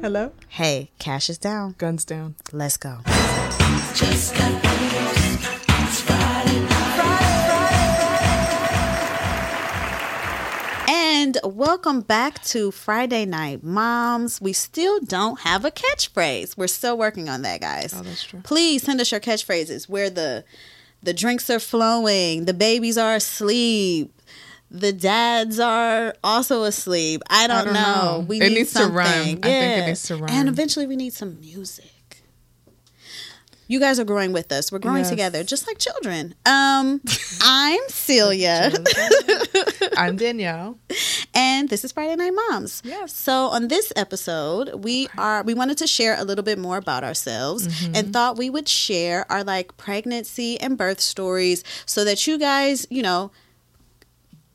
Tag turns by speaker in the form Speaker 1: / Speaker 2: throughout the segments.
Speaker 1: Hello?
Speaker 2: Hey, cash is down.
Speaker 1: Guns down.
Speaker 2: Let's go. And welcome back to Friday Night Moms. We still don't have a catchphrase. We're still working on that, guys.
Speaker 1: Oh, that's true.
Speaker 2: Please send us your catchphrases where the the drinks are flowing, the babies are asleep, the dads are also asleep. I don't,
Speaker 1: don't
Speaker 2: know.
Speaker 1: know.
Speaker 2: We
Speaker 1: It
Speaker 2: need
Speaker 1: needs to
Speaker 2: something.
Speaker 1: rhyme. I think it
Speaker 2: Yeah.
Speaker 1: needs to rhyme.
Speaker 2: And eventually we need some music. You guys are growing with us. We're growing
Speaker 1: Yes.
Speaker 2: together, just like children. Um, I'm Celia,
Speaker 1: I'm Danielle.
Speaker 2: and this is Friday Night Moms.
Speaker 1: Yes.
Speaker 2: So on this episode, we are we wanted to share a little bit more about ourselves,
Speaker 1: Mm-hmm.
Speaker 2: and thought we would share our like pregnancy and birth stories, so that you guys, you know,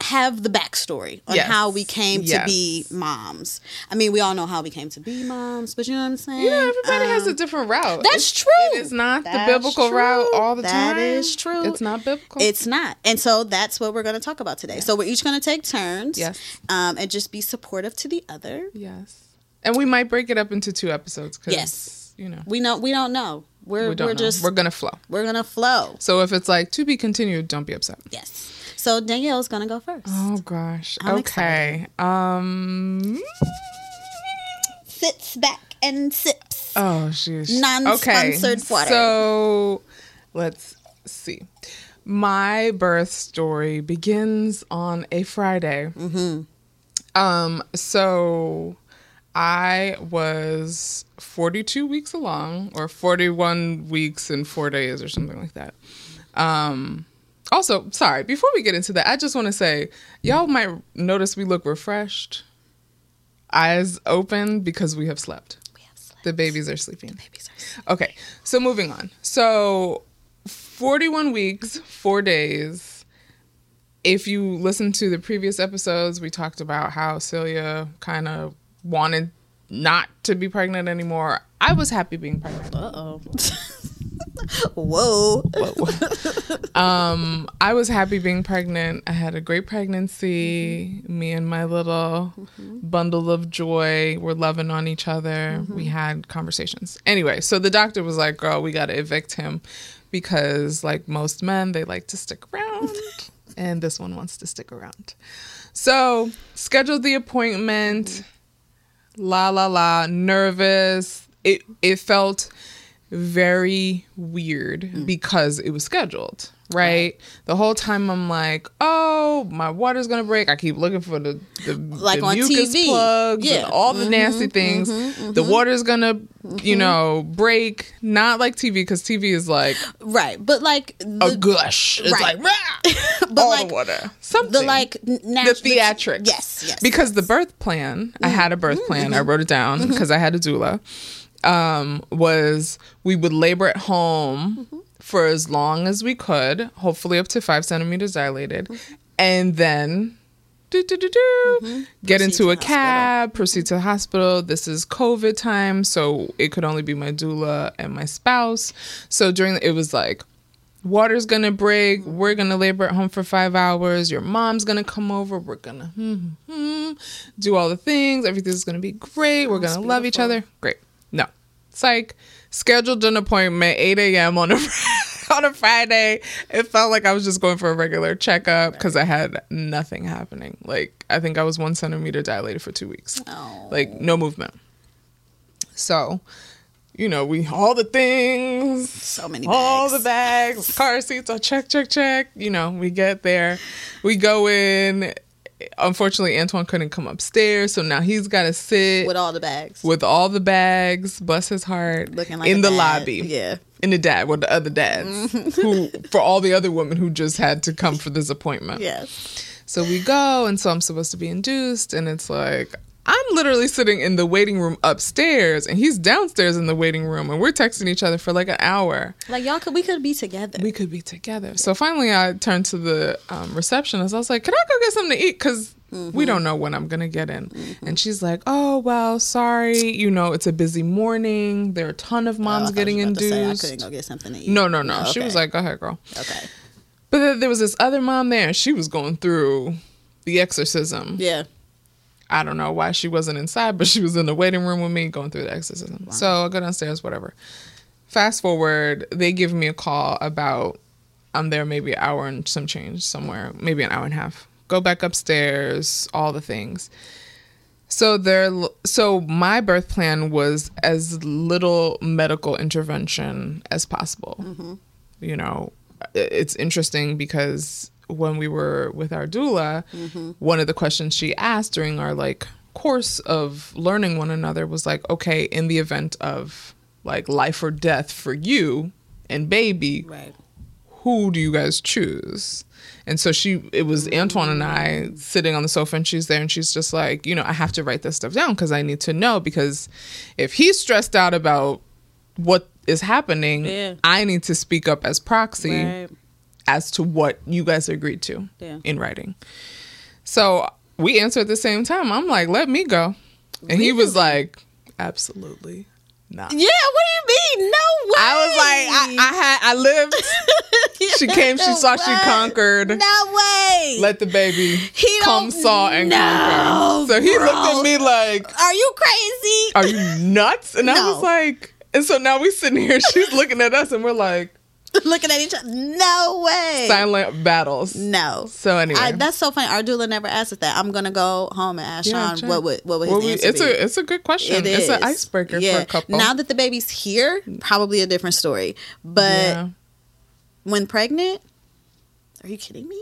Speaker 2: have the backstory on
Speaker 1: Yes.
Speaker 2: how we came to be moms. I mean, we all know how we came to be moms, but you know what I'm saying?
Speaker 1: Yeah, everybody has a
Speaker 2: Um,
Speaker 1: different route.
Speaker 2: that's
Speaker 1: It's-
Speaker 2: true.
Speaker 1: It is not
Speaker 2: That's
Speaker 1: the biblical route all the
Speaker 2: That
Speaker 1: time.
Speaker 2: is true.
Speaker 1: It's not biblical.
Speaker 2: It's not. And so that's what we're going to talk about today. So we're each going to take turns.
Speaker 1: Yes.
Speaker 2: Um, and just be supportive to the other.
Speaker 1: yes. And we might break it up into two episodes.
Speaker 2: Yes.
Speaker 1: You know,
Speaker 2: We know we don't know. We're
Speaker 1: we don't
Speaker 2: we're
Speaker 1: know.
Speaker 2: just
Speaker 1: we're gonna flow.
Speaker 2: We're going to flow.
Speaker 1: So if it's like to be continued, don't be upset.
Speaker 2: Yes. So Danielle's to go first.
Speaker 1: Oh gosh.
Speaker 2: I'm
Speaker 1: okay. Um.
Speaker 2: Sits back and sips.
Speaker 1: Oh sheesh.
Speaker 2: Non-sponsored
Speaker 1: okay.
Speaker 2: water.
Speaker 1: So let's see. My birth story begins on a Friday. Mm-hmm. Um. So I was 42 weeks along, or 41 weeks and four days, or something like that. Um. Also, sorry. Before we get into that, I just want to say, y'all might notice we look refreshed, eyes open because we have slept.
Speaker 2: We have slept.
Speaker 1: The babies are sleeping.
Speaker 2: Babies are sleeping.
Speaker 1: Okay, so moving on. So, 41 weeks, four days. If you listen to the previous episodes, we talked about how Celia kind of wanted not to be pregnant anymore. I was happy being pregnant.
Speaker 2: Uh-oh. Whoa.
Speaker 1: Um, I was happy being pregnant. I had a great pregnancy. Mm-hmm. Me and my little mm-hmm. bundle of joy were loving on each other. Mm-hmm. We had conversations. Anyway, so the doctor was like, "Girl, we got to evict him because, like most men, they like to stick around, and this one wants to stick around." So scheduled the appointment. La la la, nervous. It it felt very weird mm. because it was scheduled, right? The whole time I'm like, oh, my water's gonna break. I keep looking for the the,
Speaker 2: Like
Speaker 1: the
Speaker 2: on
Speaker 1: mucus
Speaker 2: TV.
Speaker 1: plugs
Speaker 2: Yeah. Mm-hmm,
Speaker 1: all the mm-hmm, nasty things. Mm-hmm, the mm-hmm. water's gonna, you know, break. Not like TV because TV is like
Speaker 2: Right. But like
Speaker 1: a gush. It's
Speaker 2: right.
Speaker 1: like rah,
Speaker 2: But
Speaker 1: all
Speaker 2: like
Speaker 1: the water. Something
Speaker 2: the like
Speaker 1: the theatrics.
Speaker 2: Yes, yes.
Speaker 1: Because the birth plan, I had a birth
Speaker 2: Mm-hmm.
Speaker 1: plan. I wrote it down because I had a doula. Um, was we would labor at home
Speaker 2: Mm-hmm.
Speaker 1: for as long as we could, hopefully up to five centimeters dilated,
Speaker 2: Mm-hmm.
Speaker 1: and then do, do, do, do, get
Speaker 2: Proceed
Speaker 1: into a
Speaker 2: the
Speaker 1: cab, proceed to the hospital. This is COVID time, so it could only be my doula and my spouse. So during it was like water's gonna break we're gonna labor at home for five hours your mom's gonna come over we're gonna hmm, do all the things everything's gonna be great we're gonna love each other great no psych scheduled an appointment 8 a.m on a on a friday it felt like i was just going for a regular checkup because i had nothing happening like i think i was one centimeter dilated for two weeks
Speaker 2: Oh.
Speaker 1: like no movement so you know we all the things
Speaker 2: so many
Speaker 1: all the bags, car seats. I check, check, check. You know, we get there, we go in. Unfortunately, Antoine couldn't come upstairs, so now he's got to sit
Speaker 2: with all the bags.
Speaker 1: With all the bags. Bless his heart,
Speaker 2: Looking like
Speaker 1: in the
Speaker 2: dad.
Speaker 1: lobby,
Speaker 2: Yeah.
Speaker 1: in the dad with the other dads, who for all the other women who just had to come for this appointment.
Speaker 2: Yes.
Speaker 1: So we go, and so I'm supposed to be induced, and it's like I'm literally sitting in the waiting room upstairs, and he's downstairs in the waiting room, and we're texting each other for like an hour.
Speaker 2: Like y'all could we could be together.
Speaker 1: We could be together. So finally, I turned to the um, receptionist. I was like, "Can I go get something to eat? Because
Speaker 2: Mm-hmm.
Speaker 1: we don't know when I'm gonna get in." And she's like, "Oh well, sorry. You know, it's a busy morning. There are a ton of
Speaker 2: Oh,
Speaker 1: moms
Speaker 2: thought
Speaker 1: getting
Speaker 2: you were about to say I couldn't go get something to eat.
Speaker 1: No, no, no.
Speaker 2: Oh,
Speaker 1: She was like, "Go ahead, girl."
Speaker 2: Okay.
Speaker 1: But then there was this other mom there, and she was going through the exorcism.
Speaker 2: Yeah.
Speaker 1: I don't know why she wasn't inside, but she was in the waiting room with me going through the exorcism. So I go downstairs, whatever. Fast forward, they give me a call about I'm there maybe an hour and some change somewhere, maybe an hour and a half. Go back upstairs, all the things. So there so my birth plan was as little medical intervention as possible. Mm-hmm. You know, it's interesting because when we were with our doula, mm-hmm. one of the questions she asked during our like course of learning one another was like, okay, in the event of like life or death for you and baby,
Speaker 2: Right.
Speaker 1: who do you guys choose? And so she, it was mm. Antoine and I sitting on the sofa, and she's there, and she's just like, you know, I have to write this stuff down because I need to know because if he's stressed out about what is happening,
Speaker 2: Yeah.
Speaker 1: I need to speak up as proxy
Speaker 2: Right.
Speaker 1: As to what you guys agreed to
Speaker 2: Yeah.
Speaker 1: in writing. So we answered at the same time. I'm like, let me go. And he was like, absolutely not.
Speaker 2: Yeah, what do you mean? No way.
Speaker 1: I was like, I, I had, I lived. She came, she saw, she conquered.
Speaker 2: No way.
Speaker 1: Let the baby
Speaker 2: He
Speaker 1: come, saw, and
Speaker 2: know,
Speaker 1: conquer. So he looked at me like,
Speaker 2: Are you crazy?
Speaker 1: "Are you nuts?" And I was like, and so now we sitting here. She's looking at us, and we're like,
Speaker 2: Looking at each other. No way.
Speaker 1: silent battles.
Speaker 2: No.
Speaker 1: So anyway,
Speaker 2: I, that's so funny. Our doula never asked us that. I'm gonna go home and ask
Speaker 1: Yeah,
Speaker 2: Sean
Speaker 1: check.
Speaker 2: what would what would his
Speaker 1: Well, we-
Speaker 2: answer
Speaker 1: it's
Speaker 2: be.
Speaker 1: a it's a good question.
Speaker 2: It
Speaker 1: it's an icebreaker
Speaker 2: yeah.
Speaker 1: for a couple.
Speaker 2: Now that the baby's here, probably a different story. But
Speaker 1: yeah.
Speaker 2: when pregnant, are you kidding me?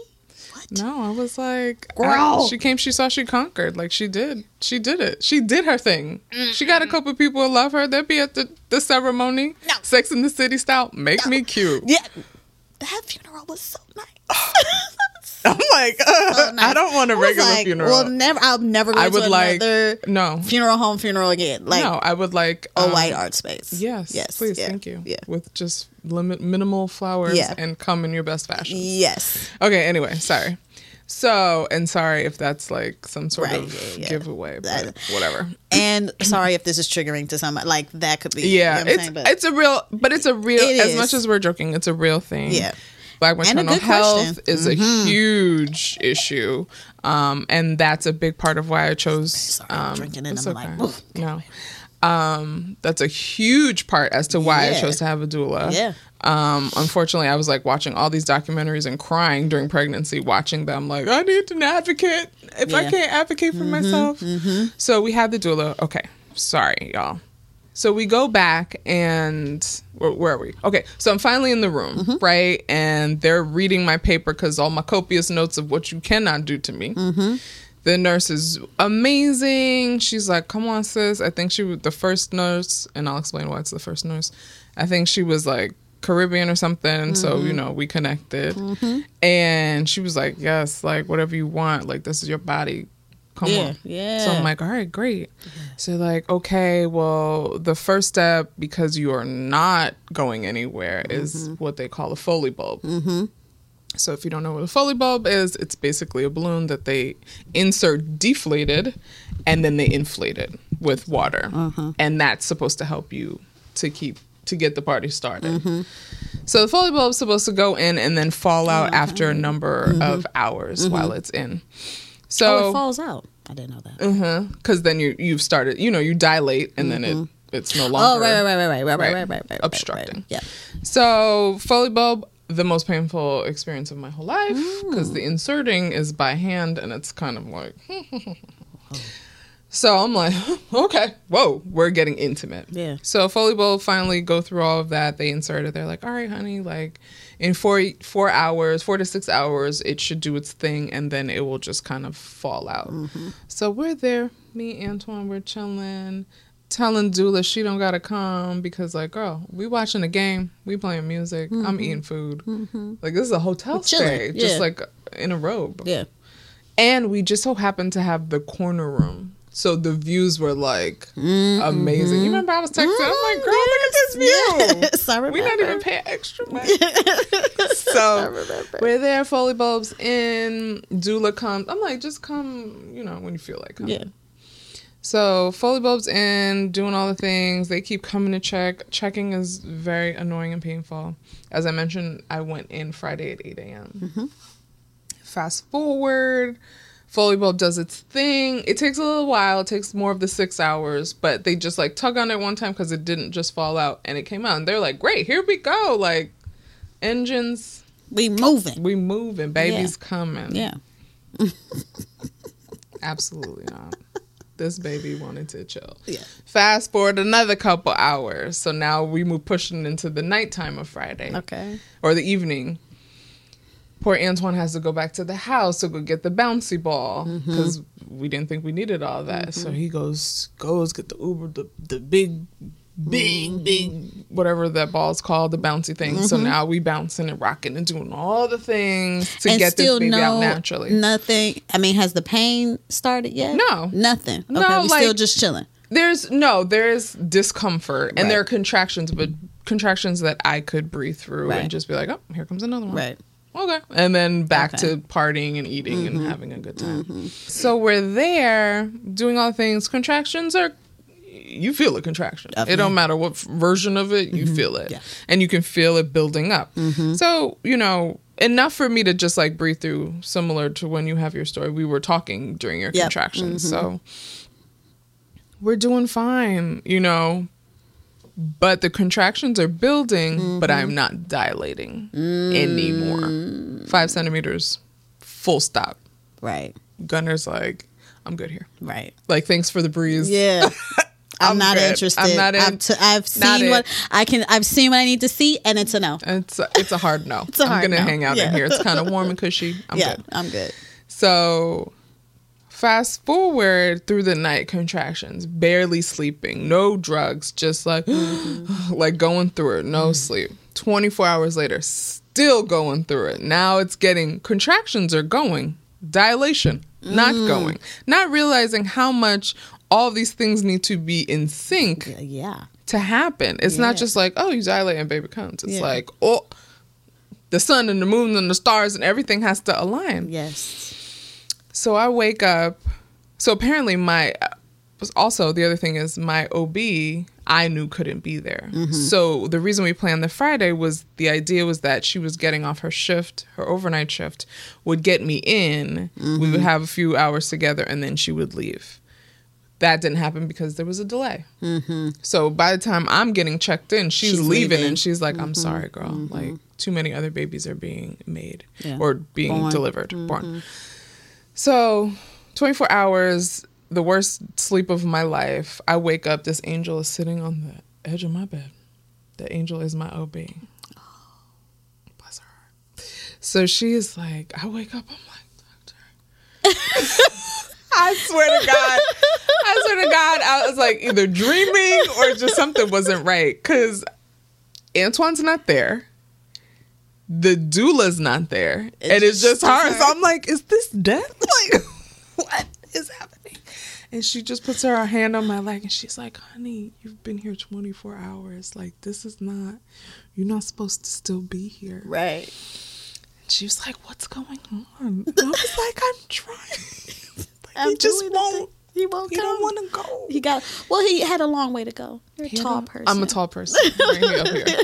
Speaker 1: No, I was like, I-
Speaker 2: Girl.
Speaker 1: she came, she saw, she conquered. Like she did, she did it. She did her thing. She got a couple people who love her. They'll be at the the ceremony,
Speaker 2: No.
Speaker 1: Sex in the City style. Make me cute.
Speaker 2: Yeah. That funeral was so nice.
Speaker 1: I'm like, uh,
Speaker 2: So nice.
Speaker 1: I don't want a regular
Speaker 2: like,
Speaker 1: funeral.
Speaker 2: Well, never. I'll never go
Speaker 1: I
Speaker 2: to
Speaker 1: would like
Speaker 2: another
Speaker 1: no,
Speaker 2: funeral home funeral again. Like
Speaker 1: no. I would like
Speaker 2: a
Speaker 1: um,
Speaker 2: white art space.
Speaker 1: Yes,
Speaker 2: Yes.
Speaker 1: please,
Speaker 2: yeah,
Speaker 1: thank you.
Speaker 2: Yeah.
Speaker 1: with just limit minimal flowers
Speaker 2: Yeah.
Speaker 1: and come in your best fashion.
Speaker 2: Yes.
Speaker 1: Okay, anyway, sorry. So, and sorry if that's like some sort
Speaker 2: Right,
Speaker 1: of
Speaker 2: yeah,
Speaker 1: giveaway, but whatever.
Speaker 2: And sorry if this is triggering to somebody. Like that could be. you know
Speaker 1: Yeah,
Speaker 2: what I'm
Speaker 1: it's
Speaker 2: saying?
Speaker 1: It's a real, but it's a real.
Speaker 2: It
Speaker 1: as
Speaker 2: is.
Speaker 1: much as we're joking, it's a real thing.
Speaker 2: Yeah.
Speaker 1: Black maternal health
Speaker 2: question. Mm-hmm.
Speaker 1: is a huge issue, um, and that's a big part of why I chose.
Speaker 2: Sorry,
Speaker 1: um,
Speaker 2: drinking and I'm like,
Speaker 1: okay.
Speaker 2: "Oof."
Speaker 1: no, um, that's a huge part as to why I chose to have a doula.
Speaker 2: Yeah.
Speaker 1: Um, unfortunately, I was like watching all these documentaries and crying during pregnancy, watching them. Like, I need an advocate. If I can't advocate for myself, so we had the doula. Okay, sorry, y'all. So we go back and where, where are we? Okay, so I'm finally in the room, right? And they're reading my paper because all my copious notes of what you cannot do to me. The nurse is amazing. She's like, "Come on, sis." I think she was the first nurse, and I'll explain why it's the first nurse. I think she was like Caribbean or something, so you mm-hmm. know we connected. Mm-hmm. And she was like, "Yes, like whatever you want. Like this is your body. Come
Speaker 2: Yeah,
Speaker 1: on."
Speaker 2: yeah.
Speaker 1: So I'm like, "All right, great." So like, okay, well, the first step because you are not going anywhere is mm-hmm. what they call a Foley bulb. So if you don't know what a Foley bulb is, it's basically a balloon that they insert deflated and then they inflate it with water. And that's supposed to help you to keep to get the party started. So the Foley bulb is supposed to go in and then fall out after a number of hours while it's in.
Speaker 2: oh,
Speaker 1: So
Speaker 2: it falls out. I didn't know that.
Speaker 1: because then you you've started, you know, you dilate and then it it's no longer
Speaker 2: Oh, right, right, right, right, right, right,
Speaker 1: Right.
Speaker 2: right, right, right, right.
Speaker 1: Obstructing.
Speaker 2: Right. Yeah.
Speaker 1: So Foley bulb, the most painful experience of my whole life because the inserting is by hand and it's kind of like. so I'm like, okay, whoa, we're getting intimate.
Speaker 2: Yeah.
Speaker 1: So Foley bulb finally go through all of that. They insert it. They're like, all right, honey, like in four four hours, four to six hours, it should do its thing, and then it will just kind of fall out. Mm-hmm. So we're there. Me, Antoine, we're chilling. Telling Doula she don't gotta come because like girl, we watching a game, we playing music, I'm eating food. Like this is a hotel stay,
Speaker 2: yeah.
Speaker 1: just like in a robe.
Speaker 2: Yeah.
Speaker 1: And we just so happened to have the corner room. So the views were like amazing. You remember I was texting? I'm like, girl, look at this view.
Speaker 2: Yes.
Speaker 1: We not even pay extra money. so we're there, Foley bulbs in, doula comes. I'm like, just come, you know, when you feel like coming.
Speaker 2: Yeah.
Speaker 1: So Foley bulbs in, doing all the things. They keep coming to check. Checking is very annoying and painful. As I mentioned, I went in Friday at 8 a.m.
Speaker 2: Mm-hmm.
Speaker 1: Fast forward, Foley bulb does its thing. It takes a little while. It takes more of the six hours, but they just like tug on it one time because it didn't just fall out and it came out. And they're like, great, here we go. Like engines,
Speaker 2: We moving.
Speaker 1: we moving, baby's
Speaker 2: Yeah.
Speaker 1: coming.
Speaker 2: Yeah.
Speaker 1: Absolutely not. This baby wanted to chill.
Speaker 2: Yeah.
Speaker 1: Fast forward another couple hours. So now we move pushing into the nighttime of Friday
Speaker 2: Okay.
Speaker 1: or the evening. Poor Antoine has to go back to the house to go get the bouncy ball
Speaker 2: Mm-hmm.
Speaker 1: because we didn't think we needed all that. So he goes, goes get the Uber, the the big, big, mm. big, whatever that ball's called, the bouncy thing. So mm-hmm. now we bouncing and rocking and doing all the things to
Speaker 2: and
Speaker 1: get this
Speaker 2: still
Speaker 1: baby
Speaker 2: no
Speaker 1: out naturally.
Speaker 2: nothing. I mean, has the pain started yet?
Speaker 1: No.
Speaker 2: nothing. Okay,
Speaker 1: No,
Speaker 2: we still
Speaker 1: like-
Speaker 2: just chilling.
Speaker 1: There's no, there's discomfort and
Speaker 2: Right.
Speaker 1: there are contractions, but contractions that I could breathe through
Speaker 2: Right.
Speaker 1: and just be like, oh, here comes another one.
Speaker 2: Right.
Speaker 1: Okay. And then back
Speaker 2: Okay. Mm-hmm.
Speaker 1: to partying and eating and mm-hmm. having a good time. Mm-hmm. So we're there doing all the things. Contractions are, you feel a contraction. It don't matter what version of it, you mm-hmm. feel it.
Speaker 2: Yeah.
Speaker 1: And you can feel it building up. Mm-hmm. So, you know, enough for me to just like breathe through, similar to when you have your story. We were talking during your
Speaker 2: Yep.
Speaker 1: contractions. Mm-hmm. So we're doing fine, you know. But the contractions are building, but I'm not dilating mm. anymore. Five centimeters, full stop.
Speaker 2: Right.
Speaker 1: Gunner's like, I'm good here.
Speaker 2: Right.
Speaker 1: Like, thanks for the breeze.
Speaker 2: Yeah. I'm,
Speaker 1: I'm
Speaker 2: not
Speaker 1: good.
Speaker 2: interested.
Speaker 1: I'm not in-
Speaker 2: I've, t- I've seen what. I can. I've seen what I need to see, and it's a no.
Speaker 1: It's a, it's a hard no.
Speaker 2: It's a
Speaker 1: I'm gonna
Speaker 2: no.
Speaker 1: hang out
Speaker 2: Yeah.
Speaker 1: in here. It's kind of warm and cushy. I'm
Speaker 2: yeah,
Speaker 1: good.
Speaker 2: I'm good.
Speaker 1: So fast forward through the night contractions, barely sleeping, no drugs, just like mm-hmm. like going through it, no mm-hmm. sleep. 24 hours later, still going through it. Now it's getting contractions are going, dilation not mm. going. Not realizing how much all these things need to be in sync
Speaker 2: Yeah, yeah.
Speaker 1: to happen. It's not just like, oh, you dilate and baby comes. It's
Speaker 2: Yeah.
Speaker 1: like, oh, the sun and the moon and the stars and everything has to align.
Speaker 2: Yes.
Speaker 1: So I wake up. So apparently, my was also the other thing is my OB I knew couldn't be there. Mm-hmm. So the reason we planned the Friday was the idea was that she was getting off her shift, her overnight shift, would get me in. We would mm-hmm. have a few hours together, and then she would leave. That didn't happen because there was a delay. Mm-hmm. So by the time I'm getting checked in, she's,
Speaker 2: She's
Speaker 1: leaving,
Speaker 2: leaving.
Speaker 1: and she's like, "I'm mm-hmm. sorry, girl. Mm-hmm. Like too many other babies are being made
Speaker 2: Yeah.
Speaker 1: or being
Speaker 2: Born.
Speaker 1: delivered, born." So, 24 hours, the worst sleep of my life. I wake up, this angel is sitting on the edge of my bed. The angel is my OB. Bless her. So she is like, I wake up, I'm like, doctor. I swear to God. I swear to God, I was like either dreaming or just something wasn't right. Cause Antoine's not there. The doula's not there.
Speaker 2: It's
Speaker 1: and it's
Speaker 2: just
Speaker 1: just her.
Speaker 2: her.
Speaker 1: So I'm like, is this death? Like, what is happening? And she just puts her hand on my leg and she's like, honey, you've been here 24 hours. Like, this is not, you're not supposed to still be here.
Speaker 2: Right.
Speaker 1: And she was like, what's going on? And I was like, I'm trying. Like,
Speaker 2: I'm
Speaker 1: he just
Speaker 2: the
Speaker 1: won't.
Speaker 2: He won't
Speaker 1: He
Speaker 2: come.
Speaker 1: don't want to go.
Speaker 2: He got. Well, he had a long way to go. You're a
Speaker 1: He
Speaker 2: tall person.
Speaker 1: I'm a tall person. Bring me up here.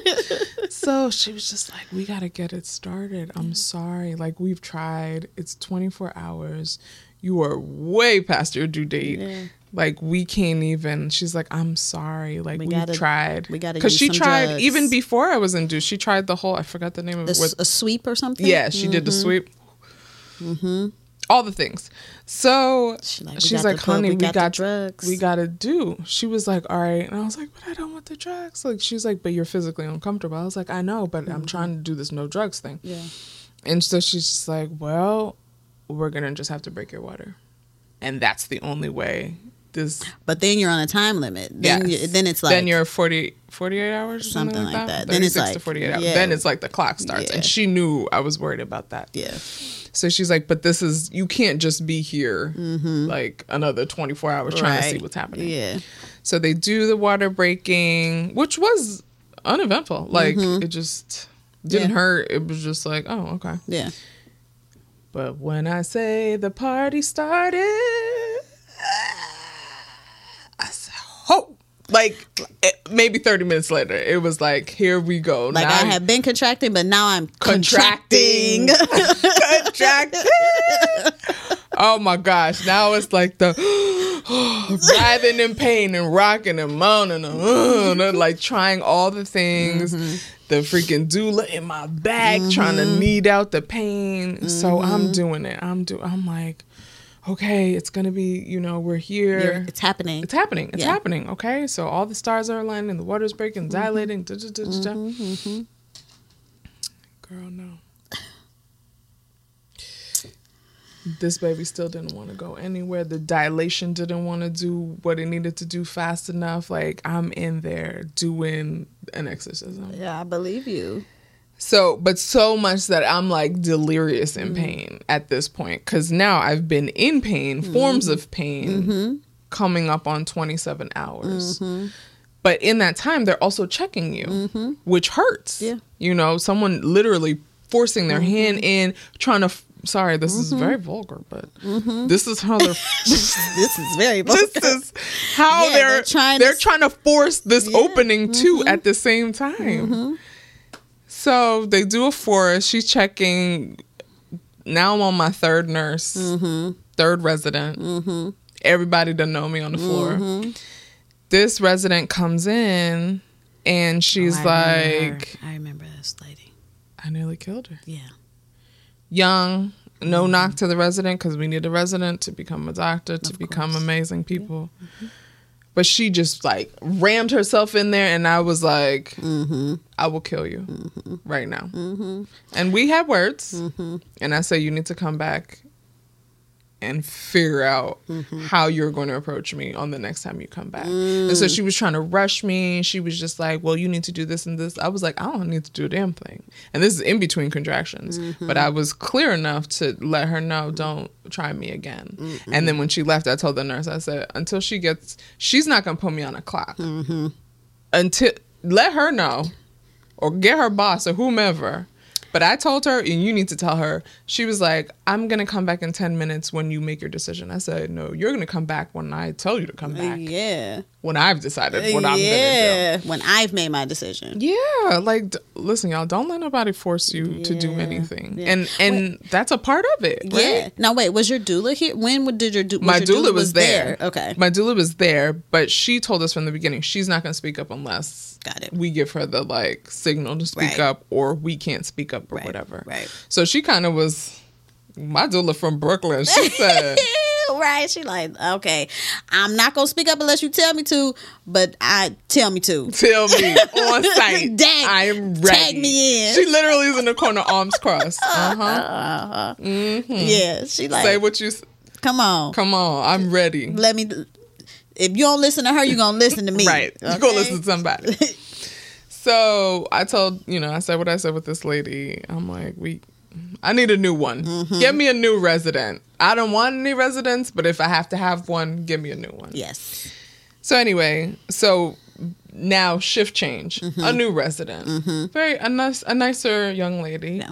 Speaker 1: So she was just like, "We got to get it started. I'm sorry. Like we've tried. It's 24 hours. You are way past your due date.
Speaker 2: Yeah.
Speaker 1: Like we can't even." She's like, "I'm sorry. Like
Speaker 2: We
Speaker 1: we have
Speaker 2: gotta-
Speaker 1: tried.
Speaker 2: we gotta
Speaker 1: because she tried
Speaker 2: drugs.
Speaker 1: even before I was induced. She tried the whole. I forgot the name of it.
Speaker 2: s-
Speaker 1: With,
Speaker 2: a sweep or something.
Speaker 1: yeah, she did the sweep. Mm-hmm. All the things. So
Speaker 2: She like,
Speaker 1: she's like, honey,
Speaker 2: we
Speaker 1: we
Speaker 2: got
Speaker 1: got,
Speaker 2: drugs."
Speaker 1: we got to do. She was like, all right. And I was like, but I don't want the drugs. Like, she's like, but you're physically uncomfortable. I was like, I know, but I'm mm-hmm. trying to do this no drugs thing.
Speaker 2: Yeah.
Speaker 1: And so she's just like, well, we're going to just have to break your water. And that's the only way this.
Speaker 2: But then you're on a time limit. Then
Speaker 1: Yes.
Speaker 2: you, then it's like
Speaker 1: then you're 40, 48 hours or something,
Speaker 2: Something
Speaker 1: like
Speaker 2: like
Speaker 1: that.
Speaker 2: that. Then it's
Speaker 1: 36 to
Speaker 2: like-
Speaker 1: 48 hours.
Speaker 2: yeah.
Speaker 1: Then it's like the clock starts.
Speaker 2: Yeah.
Speaker 1: And she knew I was worried about that.
Speaker 2: yeah.
Speaker 1: So she's like, but this is, you can't just be here like another 24 hours trying to see
Speaker 2: Mm-hmm.
Speaker 1: What's happening.
Speaker 2: Yeah.
Speaker 1: So they do the water breaking, which was uneventful. Like, it just didn't
Speaker 2: Mm-hmm. Yeah.
Speaker 1: hurt. It was just like, oh, okay.
Speaker 2: Yeah.
Speaker 1: But when I say the party started, I said, ho! Like, eh, maybe 30 minutes later, it was like, here we go.
Speaker 2: Like
Speaker 1: Now
Speaker 2: I have been contracting, but now I'm
Speaker 1: contracting.
Speaker 2: contracting.
Speaker 1: oh my gosh! Now it's like the writhing in pain and rocking and moaning and uh, like trying all the things. Mm-hmm. The freaking doula in my back trying to mm-hmm. knead out the pain. So I'm mm-hmm. doing it. I'm do. I'm like, okay, it's gonna be. You know, we're here.
Speaker 2: You're- it's happening.
Speaker 1: It's happening. It's
Speaker 2: Yeah.
Speaker 1: happening. Okay, so all the stars are aligning, the water's breaking, dilating. da, da, da, da, da.
Speaker 2: Mm-hmm,
Speaker 1: Girl, no. This baby still didn't want to go anywhere. The dilation didn't want to do what it needed to do fast enough. Like I'm in there doing an exorcism.
Speaker 2: Yeah, I believe you.
Speaker 1: So, but so much that I'm like delirious in mm-hmm. pain at this point because now I've been in pain, mm-hmm. forms of pain mm-hmm. coming up on 27 hours. But in that time, they're also checking you, which hurts.
Speaker 2: Yeah.
Speaker 1: You know, someone literally forcing their hand in, trying to. F- Sorry, this is very vulgar, but this is how they're.
Speaker 2: This is very
Speaker 1: this is how
Speaker 2: Yeah,
Speaker 1: they're,
Speaker 2: they're trying
Speaker 1: they're
Speaker 2: to-
Speaker 1: trying to force this
Speaker 2: Yeah. Mm-hmm.
Speaker 1: opening too at the same time. So they do a forest. She's checking. Now I'm on my third nurse,
Speaker 2: Mm-hmm.
Speaker 1: third resident. Everybody done know me on the floor.
Speaker 2: Mm-hmm.
Speaker 1: This resident comes in and she's
Speaker 2: Oh, I
Speaker 1: like,
Speaker 2: her. I remember this lady.
Speaker 1: I nearly killed her.
Speaker 2: Yeah.
Speaker 1: Young,
Speaker 2: Mm-hmm.
Speaker 1: no knock to the resident because we need a resident to become a doctor, to become amazing people. But she just like rammed herself in there, and I was like,
Speaker 2: Mm-hmm.
Speaker 1: I will kill you right now. And we had words,
Speaker 2: Mm-hmm.
Speaker 1: and I said, You need to come back and figure out
Speaker 2: Mm-hmm.
Speaker 1: how you're going to approach me on the next time you come back. And so she was trying to rush me. She was just like, Well, you need to do this and this. I was like, I don't need to do a damn thing. And this is in between contractions.
Speaker 2: Mm-hmm.
Speaker 1: But I was clear enough to let her know, Don't try me again. And then when she left, I told the nurse, I said, Until she gets, she's not going to put me on a clock.
Speaker 2: Mm-hmm.
Speaker 1: Until, let her know or get her boss or whomever. But I told her, and you need to tell her, she was like, I'm going to come back in 10 minutes when you make your decision. I said, No, you're going to come back when I tell you to come back,
Speaker 2: Yeah.
Speaker 1: when I've decided what I'm going to do.
Speaker 2: yeah. When I've made my decision.
Speaker 1: Yeah, like d- listen, y'all, don't let nobody force you to do anything,
Speaker 2: yeah.
Speaker 1: and and that's a part of it. Right?
Speaker 2: Yeah. Now wait, was your doula here? When did your doula?
Speaker 1: My
Speaker 2: your
Speaker 1: doula was there.
Speaker 2: Okay.
Speaker 1: My doula was there, but she told us from the beginning she's not going to speak up unless
Speaker 2: Got it.
Speaker 1: we give her the like signal to speak
Speaker 2: Right.
Speaker 1: up or we can't speak up or
Speaker 2: Right,
Speaker 1: whatever.
Speaker 2: right.
Speaker 1: So she kind of was my doula from Brooklyn. She said,
Speaker 2: right. She like, okay, I'm not gonna speak up unless you tell me to, but I tell me to.
Speaker 1: "Tell me on site,
Speaker 2: Dang.
Speaker 1: I am ready."
Speaker 2: Tag me in.
Speaker 1: She literally is in the corner, arms crossed. Uh huh.
Speaker 2: Yeah. She like,
Speaker 1: Say what you.
Speaker 2: come on,
Speaker 1: Come on, I'm ready.
Speaker 2: let me. If you don't listen to her, you're gonna listen to me.
Speaker 1: Right. You go listen to somebody. so I told, you know, I said what I said with this lady. I'm like, we I need a new one.
Speaker 2: Mm-hmm.
Speaker 1: Get me a new resident. I don't want any residents, but if I have to have one, give me a new one.
Speaker 2: Yes.
Speaker 1: So anyway, so now shift change.
Speaker 2: Mm-hmm.
Speaker 1: A new resident. Very a nice a nicer young lady.
Speaker 2: Yeah.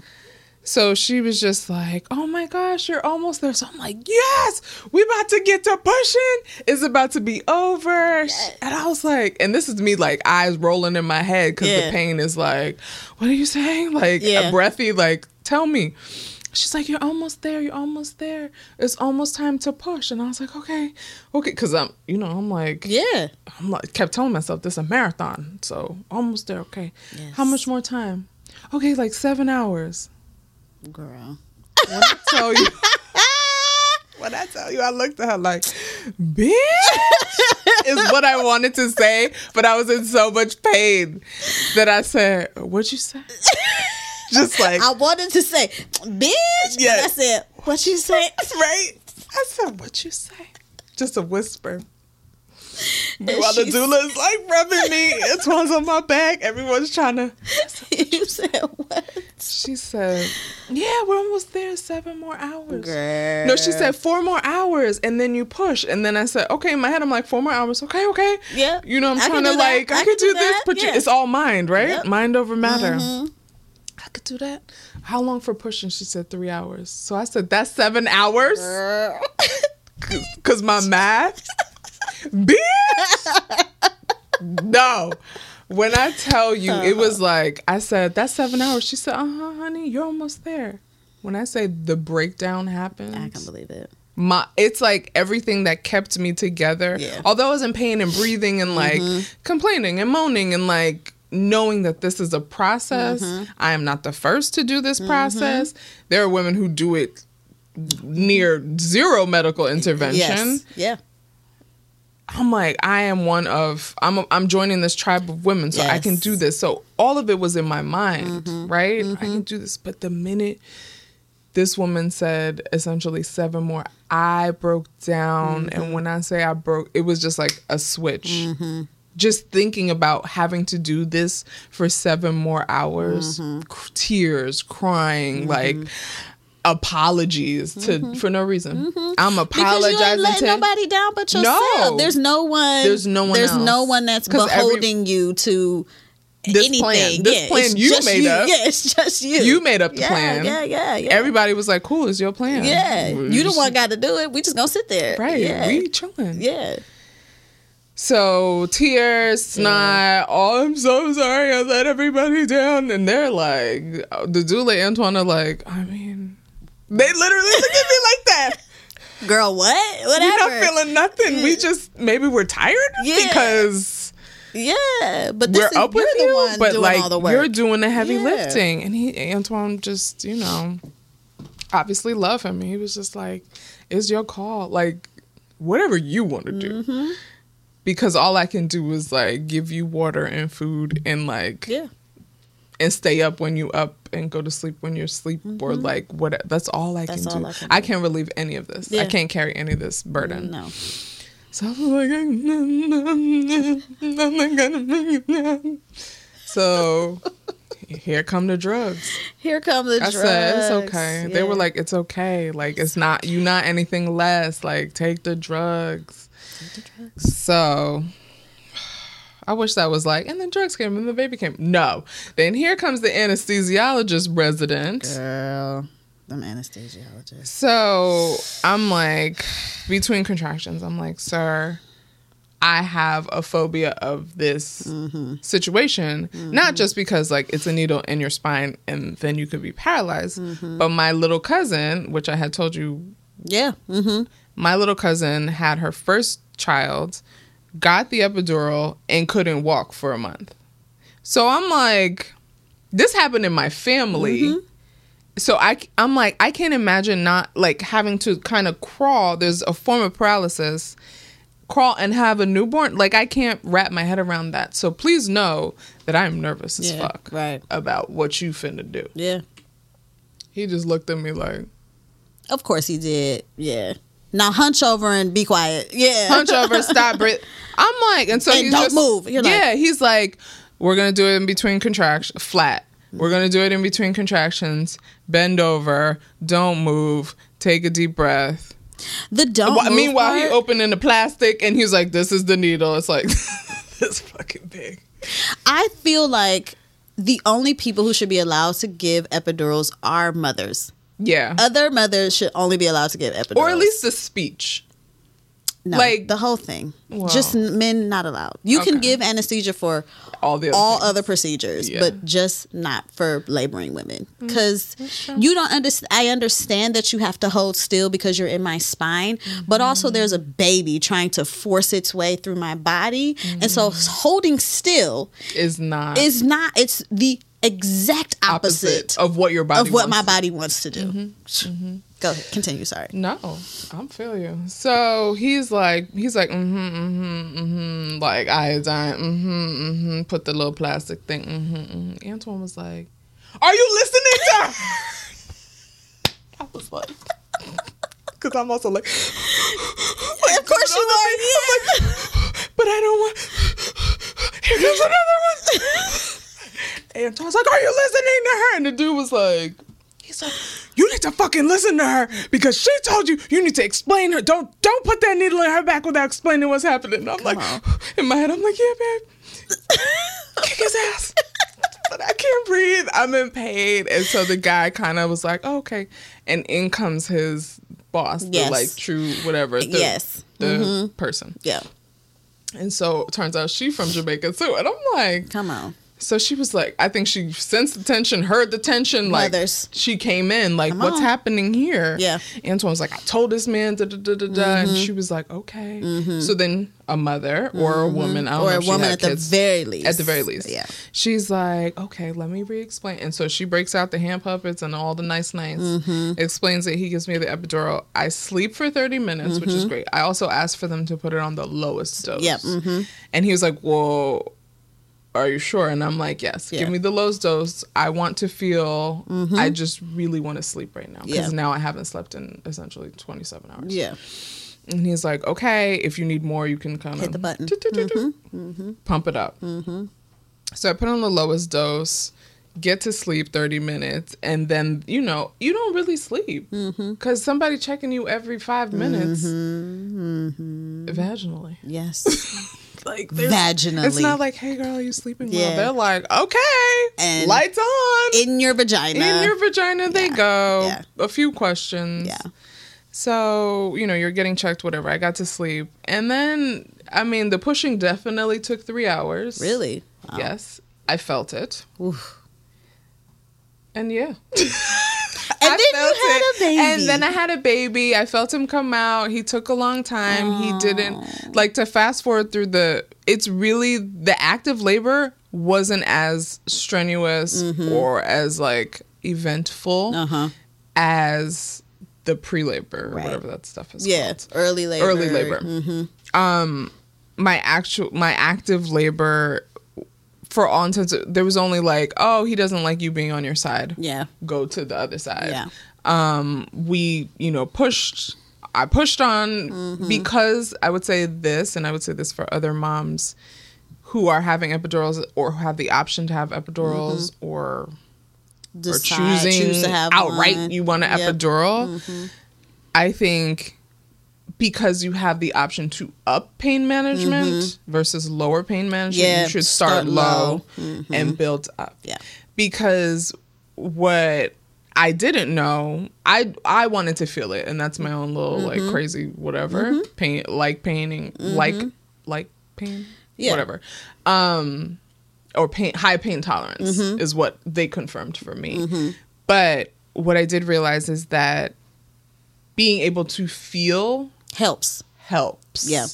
Speaker 1: So she was just like, "Oh my gosh, you're almost there." So I'm like, "Yes, we about to get to pushing. It's about to be over." And I was like, and this is me like eyes rolling in my head because
Speaker 2: Yeah.
Speaker 1: the pain is like, "What are you saying?" Like
Speaker 2: Yeah.
Speaker 1: breathy, like, "Tell me." She's like, "You're almost there. You're almost there. It's almost time to push." And I was like, "Okay, okay," because I'm, you know, I'm like,
Speaker 2: Yeah.
Speaker 1: I'm like, kept telling myself this is a marathon, so almost there. Okay,
Speaker 2: Yes.
Speaker 1: how much more time? Okay, like seven hours.
Speaker 2: Girl.
Speaker 1: When I tell you, when I tell you, I looked at her like, bitch, is what I wanted to say, but I was in so much pain that I said, "What'd you say?" Just like,
Speaker 2: I wanted to say, bitch. Yeah. I said, what you say?
Speaker 1: right? I said, "What you say?" Just a whisper. While the doula is like rubbing me, it's one's on my back. Everyone's trying to.
Speaker 2: you said what?
Speaker 1: She said, "Yeah, we're almost there. Seven more hours."
Speaker 2: Girl.
Speaker 1: No, she said four more hours, and then you push. And then I said, "Okay." In my head, I'm like, four more hours. Okay, okay.
Speaker 2: Yeah.
Speaker 1: You know, I'm
Speaker 2: I
Speaker 1: trying to
Speaker 2: that.
Speaker 1: like, I,
Speaker 2: I
Speaker 1: could
Speaker 2: can
Speaker 1: do,
Speaker 2: do
Speaker 1: this. But you, it's all mind, right?
Speaker 2: Yep.
Speaker 1: Mind over matter.
Speaker 2: Mhm.
Speaker 1: Could do that. How long for pushing? She said three hours. So I said, that's seven hours. Cause my math, bitch. no. When I tell you, it was like I said, that's seven hours. She said, uh huh, honey, you're almost there. When I say the breakdown happened,
Speaker 2: I can't believe it.
Speaker 1: my it's like everything that kept me together.
Speaker 2: Yeah.
Speaker 1: Although I was in pain and breathing and like complaining and moaning and like knowing that this is a process. Mm-hmm. I am not the first to do this mm-hmm. process. There are women who do it near zero medical intervention.
Speaker 2: Yes. Yeah.
Speaker 1: I'm like, I am one of I'm I'm joining this tribe of women, so I can do this. So all of it was in my mind, mm-hmm. right? I can do this. But the minute this woman said essentially seven more, I broke down. And when I say I broke, it was just like a switch. Just thinking about having to do this for seven more hours, mm-hmm. c- tears, crying, mm-hmm. like apologies to mm-hmm. for no reason. I'm
Speaker 2: Because you
Speaker 1: apologizing
Speaker 2: ain't
Speaker 1: to
Speaker 2: nobody down but yourself.
Speaker 1: No.
Speaker 2: There's no one.
Speaker 1: There's no one
Speaker 2: There's
Speaker 1: else.
Speaker 2: no one that's
Speaker 1: 'Cause every-
Speaker 2: beholding you to
Speaker 1: This
Speaker 2: anything.
Speaker 1: plan- this
Speaker 2: yeah,
Speaker 1: plan you made
Speaker 2: you.
Speaker 1: up.
Speaker 2: Yeah, it's just you.
Speaker 1: You made up the
Speaker 2: yeah,
Speaker 1: plan.
Speaker 2: Yeah, yeah, yeah.
Speaker 1: Everybody was like, "Cool, it's your plan."
Speaker 2: yeah,
Speaker 1: We
Speaker 2: you the one got to do it. We just gonna sit there.
Speaker 1: right?
Speaker 2: Yeah.
Speaker 1: We chilling.
Speaker 2: yeah.
Speaker 1: So tears, snot. Oh, I'm so sorry. I let everybody down, and they're like, the doula Antoine are like, I mean, they literally look at me like that.
Speaker 2: Girl, what? Whatever.
Speaker 1: We're not feeling nothing. We just maybe we're tired
Speaker 2: Yeah.
Speaker 1: because
Speaker 2: yeah, but this
Speaker 1: we're
Speaker 2: is,
Speaker 1: up with you,
Speaker 2: one
Speaker 1: but
Speaker 2: doing
Speaker 1: like
Speaker 2: all the work.
Speaker 1: you're doing the heavy
Speaker 2: Yeah.
Speaker 1: lifting. And he Antoine just, you know, obviously love him. He was just like, "It's your call. Like whatever you want to do."
Speaker 2: Mm-hmm.
Speaker 1: Because all I can do is like give you water and food and like
Speaker 2: yeah.
Speaker 1: and stay up when you up and go to sleep when you're asleep or like what that's all I
Speaker 2: Mm-hmm. That's
Speaker 1: can
Speaker 2: all
Speaker 1: do.
Speaker 2: I can
Speaker 1: I can't relieve any of this. I can't carry any of this burden.
Speaker 2: No.
Speaker 1: So I was like, I'm not gonna make it now. So here come the drugs.
Speaker 2: Here come the
Speaker 1: I
Speaker 2: drugs.
Speaker 1: said it's okay. They were like, it's okay. Like it's not you not anything less. Like take the drugs. So I wish that was like, and then drugs came and the baby came. No. Then here comes the anesthesiologist resident.
Speaker 2: Girl, them anesthesiologists.
Speaker 1: So I'm like, between contractions, I'm like, sir, I have a phobia of this mm-hmm. situation. Not mm-hmm. just because like it's a needle in your spine and then you could be paralyzed, mm-hmm. but my little cousin, which I had told you,
Speaker 2: Yeah. Mm-hmm.
Speaker 1: my little cousin had her first child, got the epidural, and couldn't walk for a month. So I'm like, this happened in my family mm-hmm. so I I'm like I can't imagine not like having to kind of crawl. There's a form of paralysis. Crawl and have a newborn. Like I can't wrap my head around that. So please know that I'm nervous as
Speaker 2: Yeah,
Speaker 1: fuck
Speaker 2: right.
Speaker 1: about what you finna do.
Speaker 2: Yeah.
Speaker 1: He just looked at me like
Speaker 2: Of course he did. Yeah. Now hunch over and be quiet. Yeah.
Speaker 1: Hunch over, stop, breathe. I'm like, and so
Speaker 2: And
Speaker 1: he's
Speaker 2: don't
Speaker 1: just,
Speaker 2: move. You're like-
Speaker 1: yeah, he's like, we're gonna do it in between contractions, flat. We're gonna do it in between contractions. Bend over, don't move, take a deep breath.
Speaker 2: The don't.
Speaker 1: Well, meanwhile, he
Speaker 2: opened
Speaker 1: opening the plastic and he's like, "This is the needle." It's like this fucking big.
Speaker 2: I feel like the only people who should be allowed to give epidurals are mothers.
Speaker 1: Yeah,
Speaker 2: Other mothers should only be allowed to give epidurals,
Speaker 1: or at least the speech.
Speaker 2: no,
Speaker 1: like-
Speaker 2: the whole thing.
Speaker 1: Well.
Speaker 2: just men not allowed. You can give anesthesia for
Speaker 1: All the other
Speaker 2: all
Speaker 1: things.
Speaker 2: other procedures,
Speaker 1: Yeah.
Speaker 2: but just not for laboring women
Speaker 1: Mm,
Speaker 2: because you don't understand. I understand that you have to hold still because you're in my spine, but also
Speaker 1: Mm-hmm.
Speaker 2: there's a baby trying to force its way through my body, and so
Speaker 1: Mm.
Speaker 2: holding still
Speaker 1: is not
Speaker 2: is not. It's the exact opposite,
Speaker 1: opposite of what your body
Speaker 2: of what my.
Speaker 1: Mm-hmm.
Speaker 2: body wants to do. Go ahead, continue. Sorry.
Speaker 1: No, I'm feel you. So he's like, he's like, mm-hmm, mm-hmm, mm-hmm, like iodine, mm-hmm, mm-hmm, put the little plastic thing, mm-hmm, mm-hmm. Antoine was like, "Are you listening to?" her?" I was like, because I'm also like, like,
Speaker 2: Of course you are.
Speaker 1: I'm like, but I don't want. Here comes another one. Antoine's like, "Are you listening to her?" And the dude was like, "He's like, you need to fucking listen to her because she told you you need to explain her. Don't don't put that needle in her back without explaining what's happening." And I'm like,
Speaker 2: on.
Speaker 1: in my head, I'm like, "Yeah, babe, kick his ass." But I can't breathe. I'm in pain. And so the guy kind of was like, oh, okay. And in comes his boss,
Speaker 2: Yes.
Speaker 1: the like true whatever. The,
Speaker 2: Yes.
Speaker 1: The mm-hmm. person.
Speaker 2: Yeah.
Speaker 1: And so it turns out she from Jamaica too. And I'm like,
Speaker 2: Come on.
Speaker 1: So she was like, I think she sensed the tension, heard the tension. Like
Speaker 2: Mothers.
Speaker 1: she came in, like,
Speaker 2: Come
Speaker 1: what's
Speaker 2: on.
Speaker 1: happening here?
Speaker 2: Yeah.
Speaker 1: Antoine was like, I told this man, da da da da da. And she was like, okay. So then a mother or a woman, I don't
Speaker 2: or
Speaker 1: know
Speaker 2: a woman at the very least.
Speaker 1: At the very least.
Speaker 2: Yeah.
Speaker 1: She's like, okay, let me re explain. And so she breaks out the hand puppets and all the nice nice.
Speaker 2: Mm-hmm.
Speaker 1: Explains that he gives me the epidural. I sleep for 30 minutes, which is great. I also asked for them to put it on the lowest dose.
Speaker 2: Mm-hmm. Yep,
Speaker 1: And he was like, well, are you sure? And I'm like, yes,
Speaker 2: Yeah.
Speaker 1: give me the lowest dose. I want to feel, mm-hmm. I just really want to sleep right now because
Speaker 2: Mm-hmm. Yeah.
Speaker 1: now I haven't slept in essentially 27 hours.
Speaker 2: Yeah.
Speaker 1: And he's like, okay, if you need more, you can kind of
Speaker 2: Hit the button. Mm-hmm. Mm-hmm.
Speaker 1: pump it up. So I put on the lowest dose, get to sleep 30 minutes, and then, you know, you don't really sleep because somebody checking you every five minutes vaginally.
Speaker 2: Yes.
Speaker 1: Like,
Speaker 2: Vaginally.
Speaker 1: It's not like, hey, girl, are you sleeping well?
Speaker 2: Yeah.
Speaker 1: They're like, okay,
Speaker 2: And
Speaker 1: lights on.
Speaker 2: In your vagina.
Speaker 1: In your vagina, they
Speaker 2: Yeah.
Speaker 1: go.
Speaker 2: Yeah.
Speaker 1: A few questions.
Speaker 2: Yeah.
Speaker 1: So, you know, you're getting checked, whatever. I got to sleep. And then, I mean, the pushing definitely took three hours.
Speaker 2: Really? Wow.
Speaker 1: Yes. I felt it.
Speaker 2: Oof.
Speaker 1: And yeah.
Speaker 2: Then you had
Speaker 1: it.
Speaker 2: a baby.
Speaker 1: And then I had a baby. I felt him come out. He took a long time. He didn't like to fast forward through the it's really the active labor wasn't as strenuous or as like eventful
Speaker 2: Uh-huh.
Speaker 1: as the pre-labor or
Speaker 2: Right.
Speaker 1: whatever that stuff is
Speaker 2: Yeah.
Speaker 1: called.
Speaker 2: Early labor.
Speaker 1: Early labor.
Speaker 2: Mm-hmm.
Speaker 1: Um my actual my active labor for all intents there was only like, oh, he doesn't like you being on your side
Speaker 2: Yeah.
Speaker 1: go to the other side.
Speaker 2: Yeah.
Speaker 1: Um, we, you know, pushed. I pushed on
Speaker 2: Mm-hmm.
Speaker 1: because I would say this, and I would say this for other moms who are having epidurals or who have the option to have epidurals or or
Speaker 2: Mm-hmm. Decide,
Speaker 1: choosing
Speaker 2: choose to have
Speaker 1: outright
Speaker 2: one.
Speaker 1: you want an
Speaker 2: Yep. Mm-hmm.
Speaker 1: epidural. I think because you have the option to up pain management versus lower pain management,
Speaker 2: Mm-hmm. Yeah,
Speaker 1: you should start,
Speaker 2: start
Speaker 1: low.
Speaker 2: Mm-hmm.
Speaker 1: and build up.
Speaker 2: Yeah.
Speaker 1: Because what I didn't know, I I wanted to feel it, and that's my own little
Speaker 2: Mm-hmm.
Speaker 1: like crazy whatever pain, like painting, like like pain,
Speaker 2: Yeah.
Speaker 1: whatever. Um, or pain, high pain tolerance
Speaker 2: Mm-hmm.
Speaker 1: is what they confirmed for me. But what I did realize is that being able to feel
Speaker 2: Helps.
Speaker 1: helps.
Speaker 2: Yeah.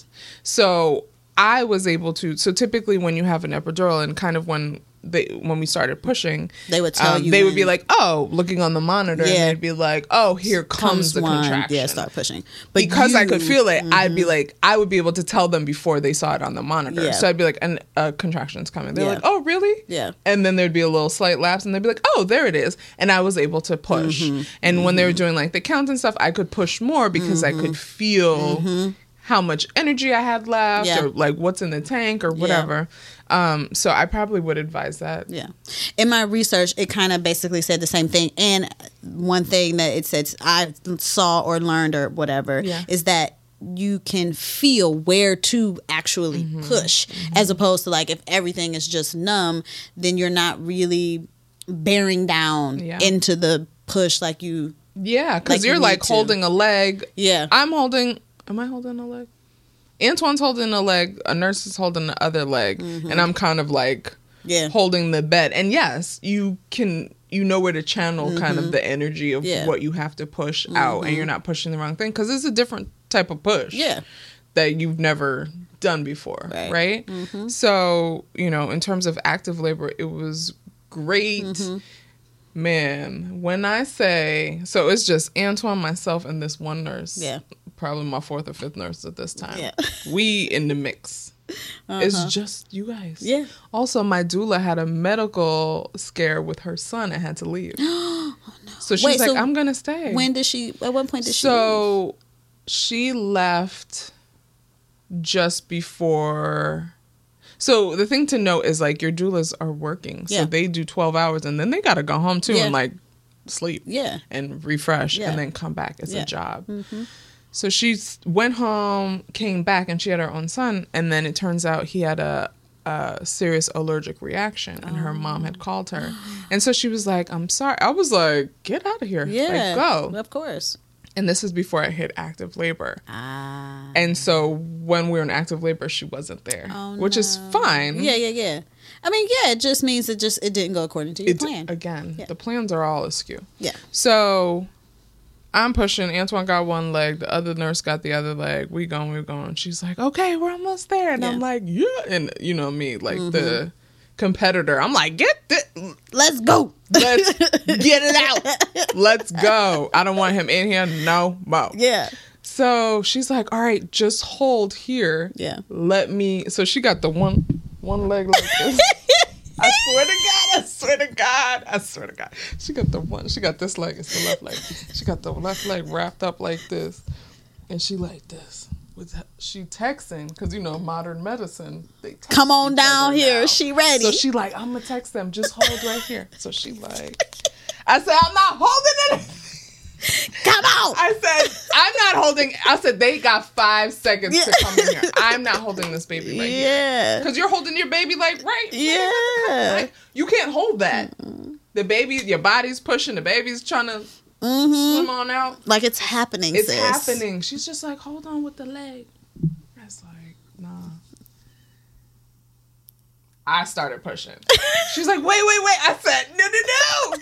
Speaker 1: So I was able to. So typically, when you have an epidural, and kind of when they when we started pushing,
Speaker 2: They would tell
Speaker 1: um,
Speaker 2: you
Speaker 1: they would be like, "Oh, looking on the monitor,"
Speaker 2: Yeah.
Speaker 1: and they'd be like, "Oh, here comes, the
Speaker 2: one.
Speaker 1: contraction."
Speaker 2: Yeah, start pushing. But
Speaker 1: because I could
Speaker 2: you- Mm-hmm.
Speaker 1: feel it, I'd be like, I would be able to tell them before they saw it on the monitor.
Speaker 2: Yeah.
Speaker 1: So I'd be like, "An a contraction's coming." They're
Speaker 2: Yeah.
Speaker 1: like, "Oh, really?"
Speaker 2: Yeah.
Speaker 1: And then there'd be a little slight lapse, and they'd be like, "Oh, there it is," and I was able to push.
Speaker 2: Mm-hmm.
Speaker 1: And when they were doing like the count and stuff, I could push more because I could feel how much energy I had left,
Speaker 2: Mm-hmm. Yeah.
Speaker 1: or like what's in the tank, or whatever. Um, so I probably would advise that.
Speaker 2: Yeah. In my research, it kind of basically said the same thing. And one thing that it said I saw or learned or whatever
Speaker 1: Yeah.
Speaker 2: is that you can feel where to actually
Speaker 1: Mm-hmm.
Speaker 2: push, as opposed to like if everything is just numb, then you're not really bearing down
Speaker 1: Yeah.
Speaker 2: into the push like you.
Speaker 1: Yeah, because
Speaker 2: Like you
Speaker 1: you're
Speaker 2: need
Speaker 1: like
Speaker 2: to.
Speaker 1: holding a leg.
Speaker 2: Yeah.
Speaker 1: I'm holding. Am I holding a leg? Antoine's holding a leg. A nurse is holding the other leg, and I'm kind of like
Speaker 2: Mm-hmm. Yeah.
Speaker 1: holding the bed. And yes, you can. You know where to channel kind of the energy of
Speaker 2: Mm-hmm. Yeah. Mm-hmm.
Speaker 1: what you have to push out, and you're not pushing the wrong thing because it's a different type of push.
Speaker 2: Yeah.
Speaker 1: that you've never done before,
Speaker 2: Right.
Speaker 1: right?
Speaker 2: Mm-hmm.
Speaker 1: So, you know, in terms of active labor, it was great.
Speaker 2: Mm-hmm.
Speaker 1: Man, when I say, so it's just Antoine, myself, and this one nurse.
Speaker 2: Yeah.
Speaker 1: Probably my fourth or fifth nurse at this time.
Speaker 2: Yeah.
Speaker 1: We in the mix. It's just you guys.
Speaker 2: Uh-huh. Yeah.
Speaker 1: Also, my doula had a medical scare with her son and had to leave. oh, no. So she's
Speaker 2: Wait,
Speaker 1: like,
Speaker 2: so
Speaker 1: I'm going to stay.
Speaker 2: When did she? At what point did she?
Speaker 1: So she left just before. So the thing to note is like your doulas are working, so
Speaker 2: Yeah.
Speaker 1: they do twelve hours, and then they got to go home too
Speaker 2: Yeah.
Speaker 1: and like sleep,
Speaker 2: Yeah.
Speaker 1: and refresh,
Speaker 2: Yeah.
Speaker 1: and then come back. It's a job. So she went home, came back, and she had her own son, and then it turns out he had a. A serious allergic reaction, and her mom had called her, and so she was like, "I'm sorry." I was like, "Get out of here!
Speaker 2: Yeah.
Speaker 1: like, go!"
Speaker 2: Of course.
Speaker 1: And this is before I hit active labor.
Speaker 2: Ah.
Speaker 1: And so when we were in active labor, she wasn't there,
Speaker 2: Oh,
Speaker 1: which is fine.
Speaker 2: Yeah, yeah, yeah. I mean, yeah, it just means it just it didn't go according to your
Speaker 1: It's,
Speaker 2: plan.
Speaker 1: again,
Speaker 2: Yeah.
Speaker 1: the plans are all askew.
Speaker 2: Yeah.
Speaker 1: So I'm pushing. Antoine got one leg. The other nurse got the other leg. We going, we going. She's like, okay, we're almost there. And I'm
Speaker 2: Mm-hmm.
Speaker 1: like, yeah. And you know me, like the competitor. I'm like, get this.
Speaker 2: Let's go.
Speaker 1: Let's get it out. Let's go. I don't want him in here no more.
Speaker 2: Yeah.
Speaker 1: So she's like, all right, just hold here.
Speaker 2: Yeah.
Speaker 1: Let me. So she got the one one leg like this. I swear to God, I swear to God, I swear to God. She got the one, she got this leg, it's the left leg. She got the left leg wrapped up like this. And she like this. With she texting, because you know, modern medicine, they text
Speaker 2: Come on down here.
Speaker 1: now.
Speaker 2: She ready.
Speaker 1: So she like, I'm gonna text them, just hold right here. So she like I said, I'm not holding it.
Speaker 2: Come on.
Speaker 1: I said, I'm not holding. I said, they got five seconds to come in here. I'm not holding this baby right here.
Speaker 2: yeah.
Speaker 1: Because you're holding your baby like right.
Speaker 2: Yeah.
Speaker 1: Like, you can't hold that. The baby, your body's pushing. The baby's trying to
Speaker 2: Mm-hmm.
Speaker 1: swim on out.
Speaker 2: Like it's happening.
Speaker 1: It's
Speaker 2: sis.
Speaker 1: happening. She's just like, hold on with the leg. Was like, nah. I started pushing. She's like, wait, wait, wait. I said, no, no, no.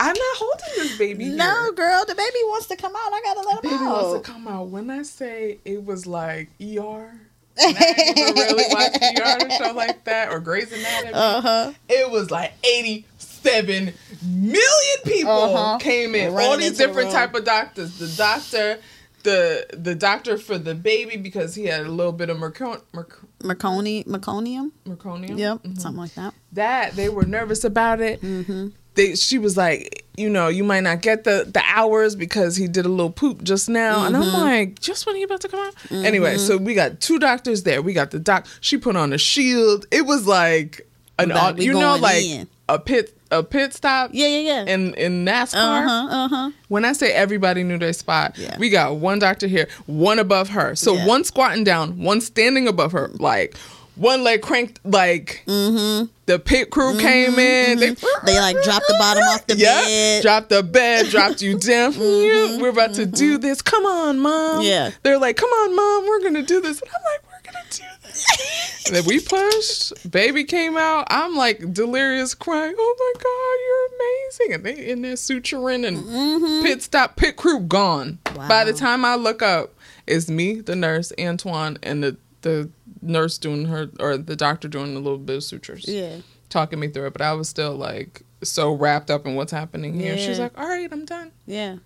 Speaker 1: I'm not holding this baby.
Speaker 2: No,
Speaker 1: here.
Speaker 2: girl, the baby wants to come out. I gotta let him
Speaker 1: Baby
Speaker 2: out.
Speaker 1: wants to come out. When I say it was like ER, and I didn't really watch ER or show like that or Grey's Anatomy.
Speaker 2: Uh huh.
Speaker 1: it was like 87 million people
Speaker 2: Uh-huh.
Speaker 1: came in. All these
Speaker 2: into the
Speaker 1: different type of doctors. The doctor, the the doctor for the baby because he had a little bit of mercon- merc-
Speaker 2: Merconi, meconium.
Speaker 1: merconium.
Speaker 2: Yep,
Speaker 1: Mhm.
Speaker 2: something like that.
Speaker 1: That they were nervous about it.
Speaker 2: Mm-hmm.
Speaker 1: They, she was like, you know, you might not get the the hours because he did a little poop just now, and I'm
Speaker 2: Mm-hmm.
Speaker 1: like, just when he about to come out. Anyway, so we got two doctors there. We got the doc. She put on a shield. It was like an,
Speaker 2: we
Speaker 1: you know, like
Speaker 2: in.
Speaker 1: a pit a pit stop.
Speaker 2: Yeah, yeah, yeah.
Speaker 1: In in NASCAR.
Speaker 2: Uh huh. Uh huh.
Speaker 1: When I say everybody knew their spot,
Speaker 2: Yeah.
Speaker 1: we got one doctor here, one above her. So
Speaker 2: Yeah.
Speaker 1: one squatting down, one standing above her, like one leg cranked, like
Speaker 2: Mm-hmm.
Speaker 1: the pit crew mm-hmm, came in. They, mm-hmm.
Speaker 2: They like dropped the bottom off the
Speaker 1: yeah,
Speaker 2: bed.
Speaker 1: dropped the bed, dropped you down. Mm-hmm, yeah, We're about to do this. Come on, mom.
Speaker 2: Yeah.
Speaker 1: They're like, come on, mom. We're gonna do this. And I'm like, we're gonna do this. and then we pushed. Baby came out. I'm like delirious, crying. Oh my god, you're amazing. And they in there suturing and pit stop. Pit crew gone. By the time I look up, it's me, the nurse, Antoine, and the the nurse doing her or the doctor doing a little bit of sutures
Speaker 2: yeah.
Speaker 1: talking me through it, but I was still like so wrapped up in what's happening here. She's like, "All right, I'm done,"
Speaker 2: Yeah.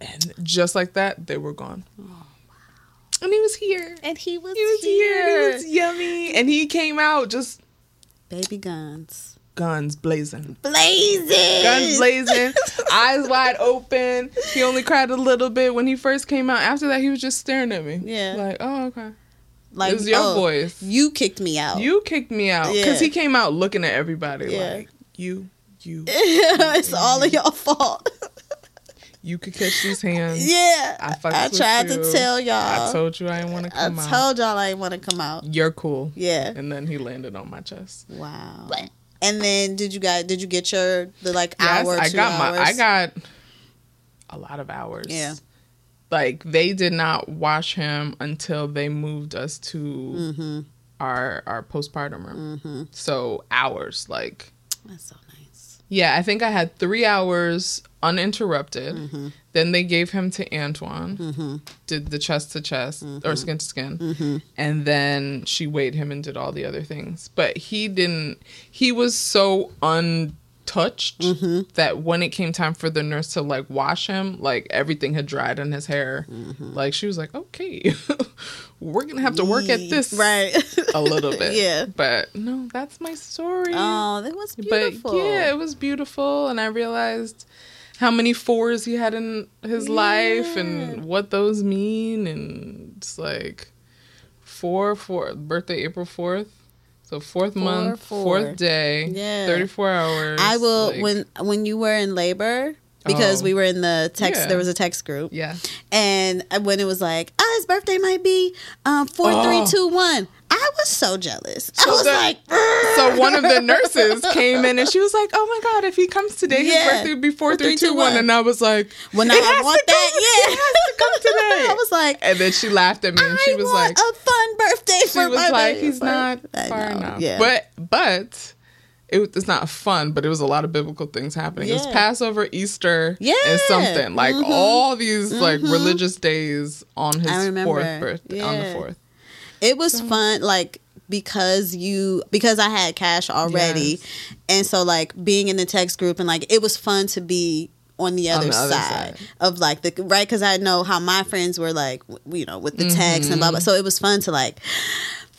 Speaker 1: and just like that, they were gone. Oh. Wow. And he was here.
Speaker 2: And he was,
Speaker 1: He was here. He was yummy, and he came out just
Speaker 2: Baby guns.
Speaker 1: guns blazing,
Speaker 2: Blazing.
Speaker 1: guns blazing, eyes wide open. He only cried a little bit when he first came out. After that, he was just staring at me.
Speaker 2: Yeah.
Speaker 1: like, oh okay.
Speaker 2: Like
Speaker 1: it was your
Speaker 2: oh,
Speaker 1: voice.
Speaker 2: You kicked me out.
Speaker 1: You kicked me out because
Speaker 2: Yeah.
Speaker 1: he came out looking at everybody
Speaker 2: Yeah.
Speaker 1: like you, you,
Speaker 2: it's all of your fault.
Speaker 1: you could catch these hands.
Speaker 2: yeah.
Speaker 1: I
Speaker 2: I tried
Speaker 1: you.
Speaker 2: to tell y'all.
Speaker 1: I told you I didn't want to
Speaker 2: I
Speaker 1: come out.
Speaker 2: told y'all I didn't want to come out.
Speaker 1: You're cool.
Speaker 2: Yeah.
Speaker 1: And then he landed on my chest.
Speaker 2: Wow. And then did you guys did you get your the like
Speaker 1: Yes,
Speaker 2: hour?
Speaker 1: I got my I got a lot of hours.
Speaker 2: Yeah.
Speaker 1: Like they did not wash him until they moved us to
Speaker 2: Mm-hmm.
Speaker 1: our our postpartum room. So hours like
Speaker 2: That's so nice.
Speaker 1: yeah, I think I had 3 hours uninterrupted.
Speaker 2: Mm-hmm.
Speaker 1: Then they gave him to Antoine. Did the chest to chest
Speaker 2: Mm-hmm.
Speaker 1: or skin to skin. And then she weighed him and did all the other things. But he didn't he was so untouched
Speaker 2: Mm-hmm.
Speaker 1: that when it came time for the nurse to like wash him, like everything had dried in his hair.
Speaker 2: Mm-hmm.
Speaker 1: Like she was like, "Okay. We're to have to work at this
Speaker 2: Right.
Speaker 1: a little bit."
Speaker 2: Yeah.
Speaker 1: But no, that's my story.
Speaker 2: oh, that was beautiful.
Speaker 1: But yeah, it was beautiful, and I realized how many fours he had in his life and what those mean, and it's like four, four birthday April fourth, so fourth month,
Speaker 2: four.
Speaker 1: fourth day,
Speaker 2: Yeah.
Speaker 1: thirty four hours.
Speaker 2: I will
Speaker 1: like-
Speaker 2: when when you were in labor. Because
Speaker 1: Oh.
Speaker 2: we were in the text.
Speaker 1: Yeah.
Speaker 2: There was a text group,
Speaker 1: Yeah.
Speaker 2: and when it was like, "Ah, his birthday might be um, four, three,
Speaker 1: Oh.
Speaker 2: two, one," I was so jealous. I
Speaker 1: So
Speaker 2: was
Speaker 1: the-
Speaker 2: like,
Speaker 1: So one of the nurses came in and she was like, "Oh my god, if he comes today, his birthday would be four,
Speaker 2: Four,
Speaker 1: three,
Speaker 2: three,
Speaker 1: two,
Speaker 2: two,
Speaker 1: one." And I was like,
Speaker 2: "Well, now
Speaker 1: "It
Speaker 2: I want
Speaker 1: to come-
Speaker 2: that." Yeah,
Speaker 1: it has to come today.
Speaker 2: I was like,
Speaker 1: and then she laughed at me and she
Speaker 2: I
Speaker 1: was
Speaker 2: want
Speaker 1: like,
Speaker 2: a fun birthday
Speaker 1: she
Speaker 2: for
Speaker 1: was
Speaker 2: my
Speaker 1: like, he's not
Speaker 2: I
Speaker 1: far enough.
Speaker 2: Yeah,
Speaker 1: But but it, was- it's not fun, but it was a lot of biblical things happening. It was Passover, Easter,
Speaker 2: Yeah.
Speaker 1: and something like
Speaker 2: Mhm.
Speaker 1: all these like
Speaker 2: Mhm.
Speaker 1: religious days on his fourth birthday on the fourth.
Speaker 2: it was fun. Like because you because I had cash already,
Speaker 1: Yes.
Speaker 2: and so like being in the text group and like it was fun to be on the
Speaker 1: On
Speaker 2: other,
Speaker 1: the other
Speaker 2: side,
Speaker 1: side.
Speaker 2: of like the right because I know how my friends were like w- you know with the text and blah
Speaker 1: Mm-hmm.
Speaker 2: blah. So it was fun to like.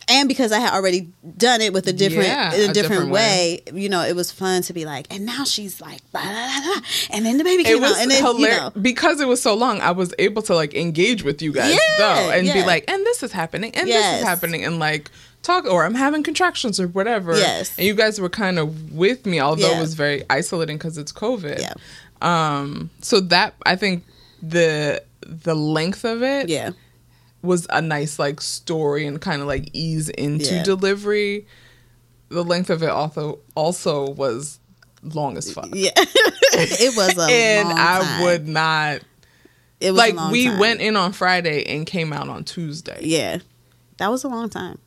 Speaker 2: And because I had already done it with a different,
Speaker 1: Yeah,
Speaker 2: in a, different,
Speaker 1: different
Speaker 2: way, you know, it was fun to be like, and now she's like, blah, blah, blah, and then the baby came out, and then
Speaker 1: hilarious
Speaker 2: you know,
Speaker 1: because it was so long. I was able to like engage with you guys
Speaker 2: Yeah,
Speaker 1: though, and be like, and this is happening, and this is happening, and like talk, or I'm having contractions or whatever.
Speaker 2: Yes.
Speaker 1: and you guys were kind of with me, although
Speaker 2: Yeah.
Speaker 1: it was very isolating because it's COVID.
Speaker 2: Yeah.
Speaker 1: Um. So that I think the the length of it
Speaker 2: yeah,
Speaker 1: was a nice like story and kind of like ease into
Speaker 2: Yeah.
Speaker 1: delivery. The length of it also also was long as fuck.
Speaker 2: yeah, it was a
Speaker 1: and I
Speaker 2: time.
Speaker 1: would not
Speaker 2: It was a
Speaker 1: like we
Speaker 2: time.
Speaker 1: went in on Friday and came out on Tuesday.
Speaker 2: Yeah, that was a long time.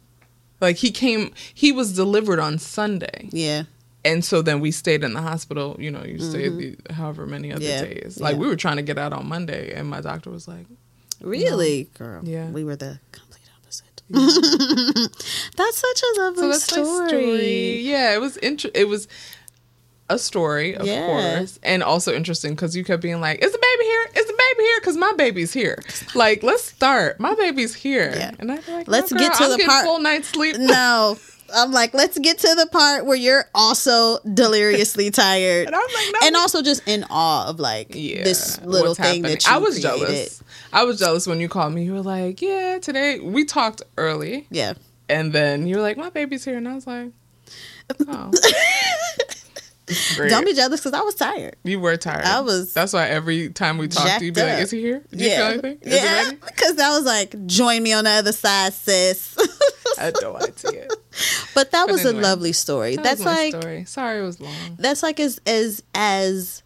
Speaker 1: Like he came he was delivered on Sunday.
Speaker 2: Yeah,
Speaker 1: And so then we stayed in the hospital, you know, you stay the, however many other
Speaker 2: Mm-hmm. Yeah,
Speaker 1: days. Like
Speaker 2: yeah.
Speaker 1: we were trying to get out on Monday and my doctor was like,
Speaker 2: really, girl.
Speaker 1: Yeah.
Speaker 2: we were the complete opposite. that's such a lovely
Speaker 1: So
Speaker 2: story.
Speaker 1: story. Yeah, it was inter- it was a story, of
Speaker 2: Yeah.
Speaker 1: course, and also interesting because you kept being like, "Is the baby here? Is the baby here?" Because my baby's here. Like, let's start. My baby's here.
Speaker 2: Yeah.
Speaker 1: And be like,
Speaker 2: Let's
Speaker 1: "No,
Speaker 2: get to
Speaker 1: I'm
Speaker 2: the part-
Speaker 1: full night's sleep.
Speaker 2: No, I'm like, let's get to the part where you're also deliriously tired.
Speaker 1: And I'm like, no.
Speaker 2: and also just in awe of like
Speaker 1: yeah,
Speaker 2: this little thing
Speaker 1: happening.
Speaker 2: that you
Speaker 1: I was
Speaker 2: created.
Speaker 1: jealous. I was jealous when you called me. You were like, "Yeah, today we talked early."
Speaker 2: Yeah.
Speaker 1: And then you were like, "My baby's here," and I was like, "Oh, Great.
Speaker 2: Don't be jealous because I was tired.
Speaker 1: You were tired.
Speaker 2: I was
Speaker 1: That's why every time we talk to you, be like,
Speaker 2: up.
Speaker 1: "Is he here? Do you feel
Speaker 2: yeah.
Speaker 1: anything? Is
Speaker 2: yeah. Because I was like, join me on the other side, sis.
Speaker 1: I don't had no idea.
Speaker 2: but that
Speaker 1: But
Speaker 2: was a lovely story.
Speaker 1: That
Speaker 2: that's like
Speaker 1: story. Sorry, it was long.
Speaker 2: that's like as as as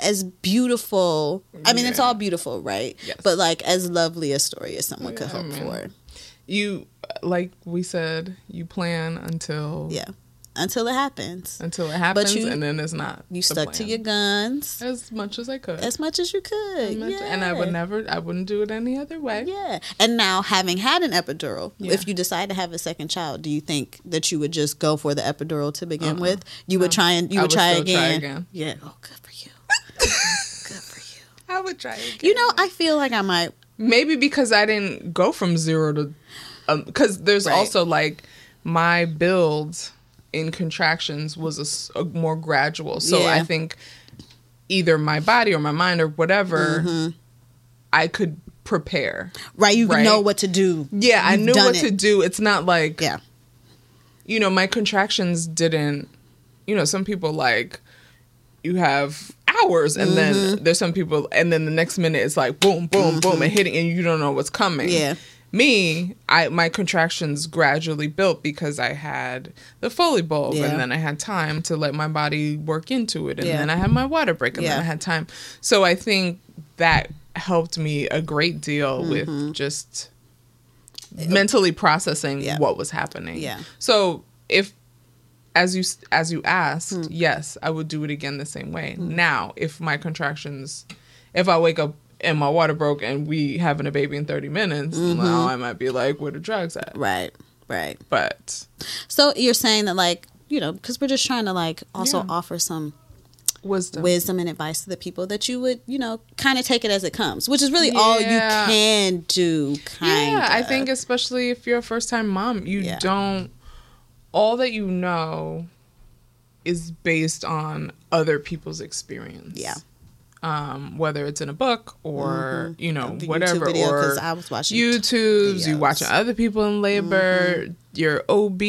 Speaker 2: as beautiful. I mean, it's all beautiful, right?
Speaker 1: Yes.
Speaker 2: But like as lovely a story as someone could
Speaker 1: Yeah, I
Speaker 2: hope
Speaker 1: mean,
Speaker 2: for.
Speaker 1: You, like we said, you plan until
Speaker 2: Yeah. Until it happens,
Speaker 1: until it happens,
Speaker 2: you-
Speaker 1: and then it's not.
Speaker 2: you stuck to your guns
Speaker 1: as much as I could.
Speaker 2: as much as you could.
Speaker 1: Much- And I would never, I wouldn't do it any other way.
Speaker 2: Yeah. And now having had an epidural,
Speaker 1: Yeah.
Speaker 2: if you decide to have a second child, do you think that you would just go for the epidural to begin
Speaker 1: Uh-uh.
Speaker 2: with? You would try and you
Speaker 1: I
Speaker 2: would,
Speaker 1: would
Speaker 2: try, again.
Speaker 1: try again.
Speaker 2: Yeah. Oh, good for you. good for you.
Speaker 1: I would try again.
Speaker 2: You know, I feel like I might.
Speaker 1: maybe because I didn't go from zero to, um, because there's
Speaker 2: Right.
Speaker 1: also like my build in contractions was a a, more gradual. So
Speaker 2: Yeah.
Speaker 1: I think either my body or my mind or whatever,
Speaker 2: Mm-hmm.
Speaker 1: I could prepare.
Speaker 2: Right. You
Speaker 1: Right.
Speaker 2: know what to do.
Speaker 1: Yeah, I
Speaker 2: You've
Speaker 1: knew what
Speaker 2: it.
Speaker 1: to do. It's not like
Speaker 2: Yeah.
Speaker 1: you know, my contractions didn't, you know, some people like you have hours and
Speaker 2: Mm-hmm.
Speaker 1: then there's some people and then the next minute it's like boom, boom, boom and hitting and you don't know what's coming.
Speaker 2: Mm-hmm. Yeah.
Speaker 1: Me, I my contractions gradually built because I had the Foley bulb
Speaker 2: Yeah.
Speaker 1: and then I had time to let my body work into it and
Speaker 2: Yeah.
Speaker 1: then I had my water break and
Speaker 2: Yeah.
Speaker 1: then I had time. So I think that helped me a great deal
Speaker 2: Mm-hmm.
Speaker 1: with just mentally processing what was happening.
Speaker 2: Yeah.
Speaker 1: So if as you as you asked,
Speaker 2: Hmm.
Speaker 1: yes, I would do it again the same way. Now, if my contractions, if I wake up and my water broke and we having a baby in thirty minutes,
Speaker 2: Mm-hmm.
Speaker 1: well, I might be like, where the drugs at?
Speaker 2: Right. Right.
Speaker 1: But
Speaker 2: So you're saying that, like, you know, because we're just trying to, like, also
Speaker 1: Yeah.
Speaker 2: offer some
Speaker 1: wisdom.
Speaker 2: wisdom and advice to the people that you would, you know, kind of take it as it comes, which is really all you can do. Kind
Speaker 1: yeah, I think especially if you're a first time mom, you
Speaker 2: Yeah.
Speaker 1: don't. All that you know is based on other people's experience.
Speaker 2: Yeah.
Speaker 1: Um, whether it's in a book or you know
Speaker 2: Mm-hmm. The YouTube
Speaker 1: whatever
Speaker 2: video, 'cause
Speaker 1: or
Speaker 2: I was watching
Speaker 1: YouTube's, you watching other people in labor,
Speaker 2: Mm-hmm.
Speaker 1: your OB,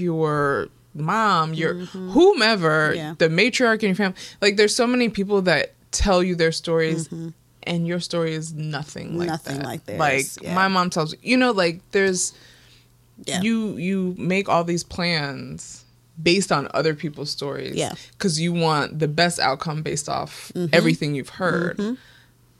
Speaker 1: your mom, your whomever,
Speaker 2: Mm-hmm. Yeah.
Speaker 1: the matriarch in your family. Like there's so many people that tell you their stories and your story is nothing like
Speaker 2: Mm-hmm. Nothing
Speaker 1: that.
Speaker 2: like
Speaker 1: Like
Speaker 2: yeah.
Speaker 1: my mom tells you, you know, like there's
Speaker 2: Yeah.
Speaker 1: you you make all these plans based on other people's stories
Speaker 2: Yeah.
Speaker 1: because you want the best outcome based off
Speaker 2: Mm-hmm.
Speaker 1: everything you've heard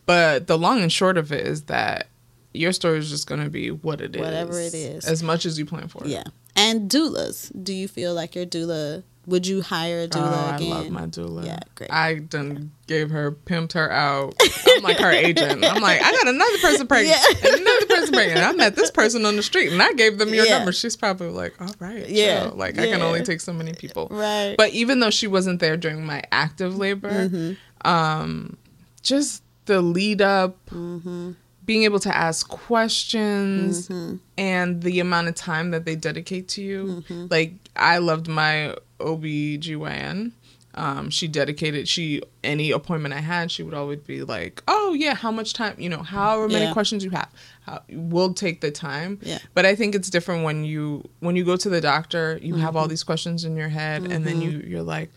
Speaker 1: but the long and short of it is that your story is just going to be what it is,
Speaker 2: Whatever it is.
Speaker 1: as much as you plan for it
Speaker 2: yeah. And doulas. Do you feel like your doula? Would you hire a doula
Speaker 1: Oh,
Speaker 2: doula
Speaker 1: I love my doula.
Speaker 2: Yeah, great.
Speaker 1: I done gave her, pimped her out. I'm like her agent. I'm like, I got another person pregnant,
Speaker 2: Yeah.
Speaker 1: and another person pregnant. I met this person on the street, and I gave them your
Speaker 2: Yeah.
Speaker 1: number. She's probably like, all right,
Speaker 2: Yeah,
Speaker 1: chill. Like I can only take so many people.
Speaker 2: Right.
Speaker 1: But even though she wasn't there during my active labor,
Speaker 2: Mm-hmm.
Speaker 1: um, just the lead up,
Speaker 2: Mm-hmm.
Speaker 1: Being able to ask questions,
Speaker 2: Mm-hmm.
Speaker 1: and the amount of time that they dedicate to you.
Speaker 2: Mm-hmm.
Speaker 1: Like I loved my OB/GYN. Um, she dedicated she any appointment I had, she would always be like, "Oh yeah, how much time? You know, however many
Speaker 2: Yeah.
Speaker 1: questions you have, how, we'll take the time."
Speaker 2: Yeah.
Speaker 1: But I think it's different when you when you go to the doctor, you have
Speaker 2: Mm-hmm.
Speaker 1: all these questions in your head, and then you you're like,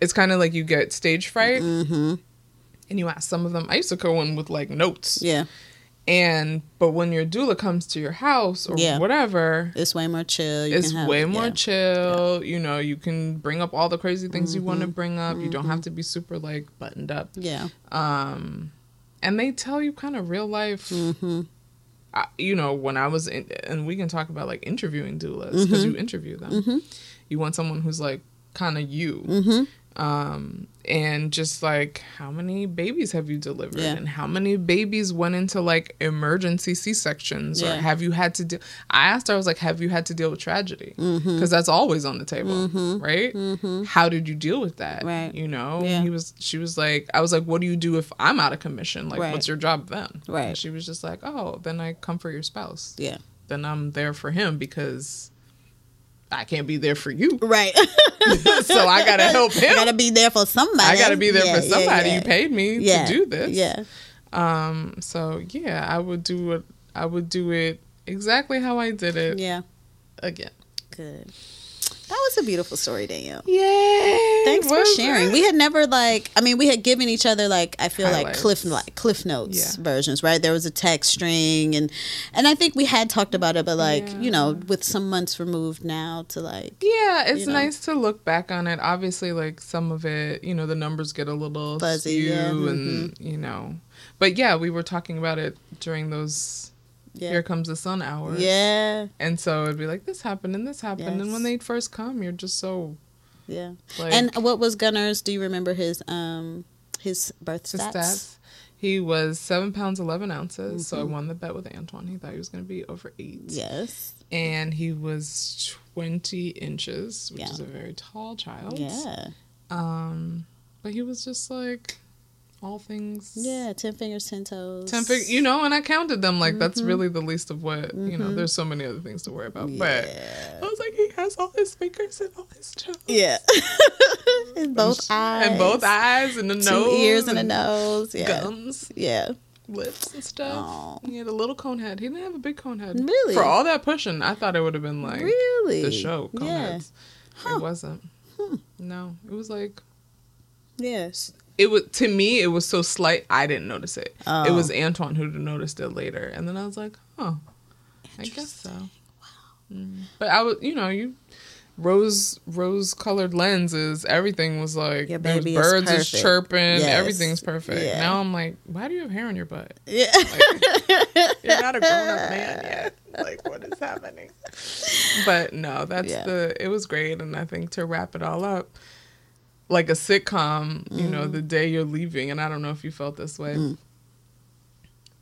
Speaker 1: it's kind of like you get stage fright,
Speaker 2: Mm-hmm.
Speaker 1: and you ask some of them. I used to go in with like notes,
Speaker 2: yeah.
Speaker 1: And but when your doula comes to your house or
Speaker 2: Yeah.
Speaker 1: whatever,
Speaker 2: It's way more chill. You
Speaker 1: it's
Speaker 2: can have-
Speaker 1: way more
Speaker 2: yeah.
Speaker 1: chill. You know, you can bring up all the crazy things you want
Speaker 2: Mm-hmm.
Speaker 1: to bring up. You don't have to be super like buttoned up.
Speaker 2: Yeah.
Speaker 1: Um, and they tell you kind of real life.
Speaker 2: Mm-hmm.
Speaker 1: I, you know, when I was in, and we can talk about like interviewing doulas because you interview them. You want someone who's like kind of you.
Speaker 2: Mm-hmm.
Speaker 1: Um, and just like how many babies have you delivered
Speaker 2: Yeah.
Speaker 1: and how many babies went into like emergency C-sections or have you had to deal I asked her I was like have you had to deal with tragedy because that's always on the table right how did you deal with that
Speaker 2: Right.
Speaker 1: you know
Speaker 2: Yeah.
Speaker 1: he was she was like I was like what do you do if I'm out of commission like
Speaker 2: Right.
Speaker 1: what's your job then
Speaker 2: Right.
Speaker 1: and she was just like oh then I come for your spouse
Speaker 2: Yeah.
Speaker 1: then I'm there for him because I can't be there for you
Speaker 2: Right.
Speaker 1: so I gotta help him
Speaker 2: I gotta be there for somebody.
Speaker 1: I gotta be there
Speaker 2: Yeah,
Speaker 1: for
Speaker 2: yeah,
Speaker 1: somebody.
Speaker 2: yeah.
Speaker 1: You paid me
Speaker 2: Yeah.
Speaker 1: to do this.
Speaker 2: Yeah.
Speaker 1: Um. So yeah, I would do it. I would do it exactly how I did it
Speaker 2: Yeah.
Speaker 1: again.
Speaker 2: Good. That was a beautiful story, Danielle.
Speaker 1: Yay!
Speaker 2: Thanks for sharing.
Speaker 1: it?
Speaker 2: We had never like I mean we had given each other like I feel like cliff like cliff notes
Speaker 1: Yeah.
Speaker 2: versions, right? There was a text string and and I think we had talked about it but like, you know, with some months removed now to like
Speaker 1: Yeah, it's
Speaker 2: you know.
Speaker 1: nice to look back on it. Obviously, like some of it, you know, the numbers get a little
Speaker 2: Fuzzy, yeah, mm-hmm.
Speaker 1: and you know, but yeah, we were talking about it during those
Speaker 2: yeah.
Speaker 1: "Here Comes the Sun" hours.
Speaker 2: Yeah.
Speaker 1: and so it'd be like this happened and this happened, and when
Speaker 2: Yes.
Speaker 1: they first come, you're just so
Speaker 2: Yeah.
Speaker 1: like
Speaker 2: and what was Gunner's? Do you remember his um his birth
Speaker 1: his
Speaker 2: stats?
Speaker 1: stats. He was seven pounds eleven ounces, so I
Speaker 2: Mm-hmm.
Speaker 1: won the bet with Antoine. He thought he was going to be over eight.
Speaker 2: Yes.
Speaker 1: and he was twenty inches, which
Speaker 2: Yeah.
Speaker 1: is a very tall child.
Speaker 2: Yeah.
Speaker 1: Um, but he was just like all things.
Speaker 2: Yeah. Ten fingers, ten toes.
Speaker 1: Ten fig- you know, and I counted them like
Speaker 2: Mm-hmm.
Speaker 1: that's really the least of what you know. There's so many other things to worry about, but I was like, he has all his fingers and all his toes,
Speaker 2: Yeah. in both eyes.
Speaker 1: and both eyes, and the
Speaker 2: Two
Speaker 1: nose,
Speaker 2: ears and a nose. Yeah.
Speaker 1: gums.
Speaker 2: Yeah.
Speaker 1: lips and stuff.
Speaker 2: Aw.
Speaker 1: He had a little cone head. He didn't have a big cone head.
Speaker 2: Really?
Speaker 1: For all that pushing, I thought it would have been like
Speaker 2: really?
Speaker 1: the show cone
Speaker 2: Yeah.
Speaker 1: heads. It wasn't. Hmm. No, it was like
Speaker 2: Yes.
Speaker 1: It was to me. It was so slight. I didn't notice it. It
Speaker 2: Oh.
Speaker 1: was Antoine who noticed it later, and then I was like, huh, I guess so. Mm. But I was, you know, you rose rose colored lenses. Everything was like
Speaker 2: Your
Speaker 1: there's
Speaker 2: baby is
Speaker 1: birds is,
Speaker 2: perfect.
Speaker 1: chirping.
Speaker 2: Yes.
Speaker 1: Everything's perfect.
Speaker 2: Yeah.
Speaker 1: Now I'm like, why do you have hair on your butt?
Speaker 2: Yeah.
Speaker 1: You're not a grown up man yet. Like, what is happening? But no, that's
Speaker 2: Yeah.
Speaker 1: the. It was great, and I think to wrap it all up, like a sitcom, you know,
Speaker 2: Mm-hmm.
Speaker 1: the day you're leaving, and I don't know if you felt this way.
Speaker 2: Mm.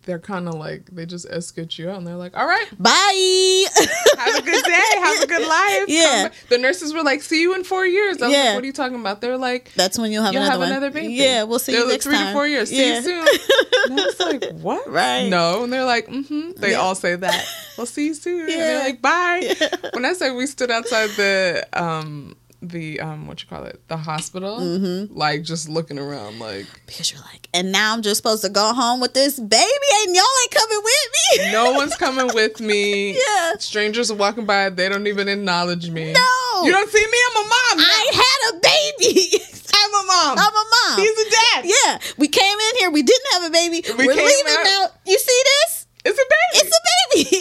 Speaker 1: They're kind of like they just escort you out, and they're like, "All right,
Speaker 2: Bye.
Speaker 1: have a good day, have a good life."
Speaker 2: Yeah.
Speaker 1: The nurses were like, "See you in four years." I was
Speaker 2: Yeah.
Speaker 1: like, "What are you talking about?" They're like,
Speaker 2: That's when you'll have
Speaker 1: You'll
Speaker 2: another
Speaker 1: have
Speaker 2: one.
Speaker 1: another baby.
Speaker 2: Yeah, we'll see
Speaker 1: They're
Speaker 2: you
Speaker 1: like
Speaker 2: next
Speaker 1: three
Speaker 2: time.
Speaker 1: to four years.
Speaker 2: Yeah.
Speaker 1: See you soon. And I was like, what?
Speaker 2: Right.
Speaker 1: No. And they're like, mm-hmm. They
Speaker 2: Yeah.
Speaker 1: all say that. We'll see you soon. And they're like, bye. When I say we stood outside the um the um what you call it the hospital,
Speaker 2: Mm-hmm.
Speaker 1: like just looking around, like
Speaker 2: Because you're like, and now I'm just supposed to go home with this baby, and y'all ain't coming with me.
Speaker 1: no one's coming with me.
Speaker 2: Yeah.
Speaker 1: Strangers are walking by. They don't even acknowledge me.
Speaker 2: No.
Speaker 1: You don't see me? I'm a mom. now.
Speaker 2: I had a baby.
Speaker 1: I'm a mom.
Speaker 2: I'm a mom.
Speaker 1: He's a dad.
Speaker 2: yeah, we came in here. We didn't have a baby.
Speaker 1: We
Speaker 2: are leaving
Speaker 1: out-
Speaker 2: now. You see this?
Speaker 1: It's a baby.
Speaker 2: It's a baby.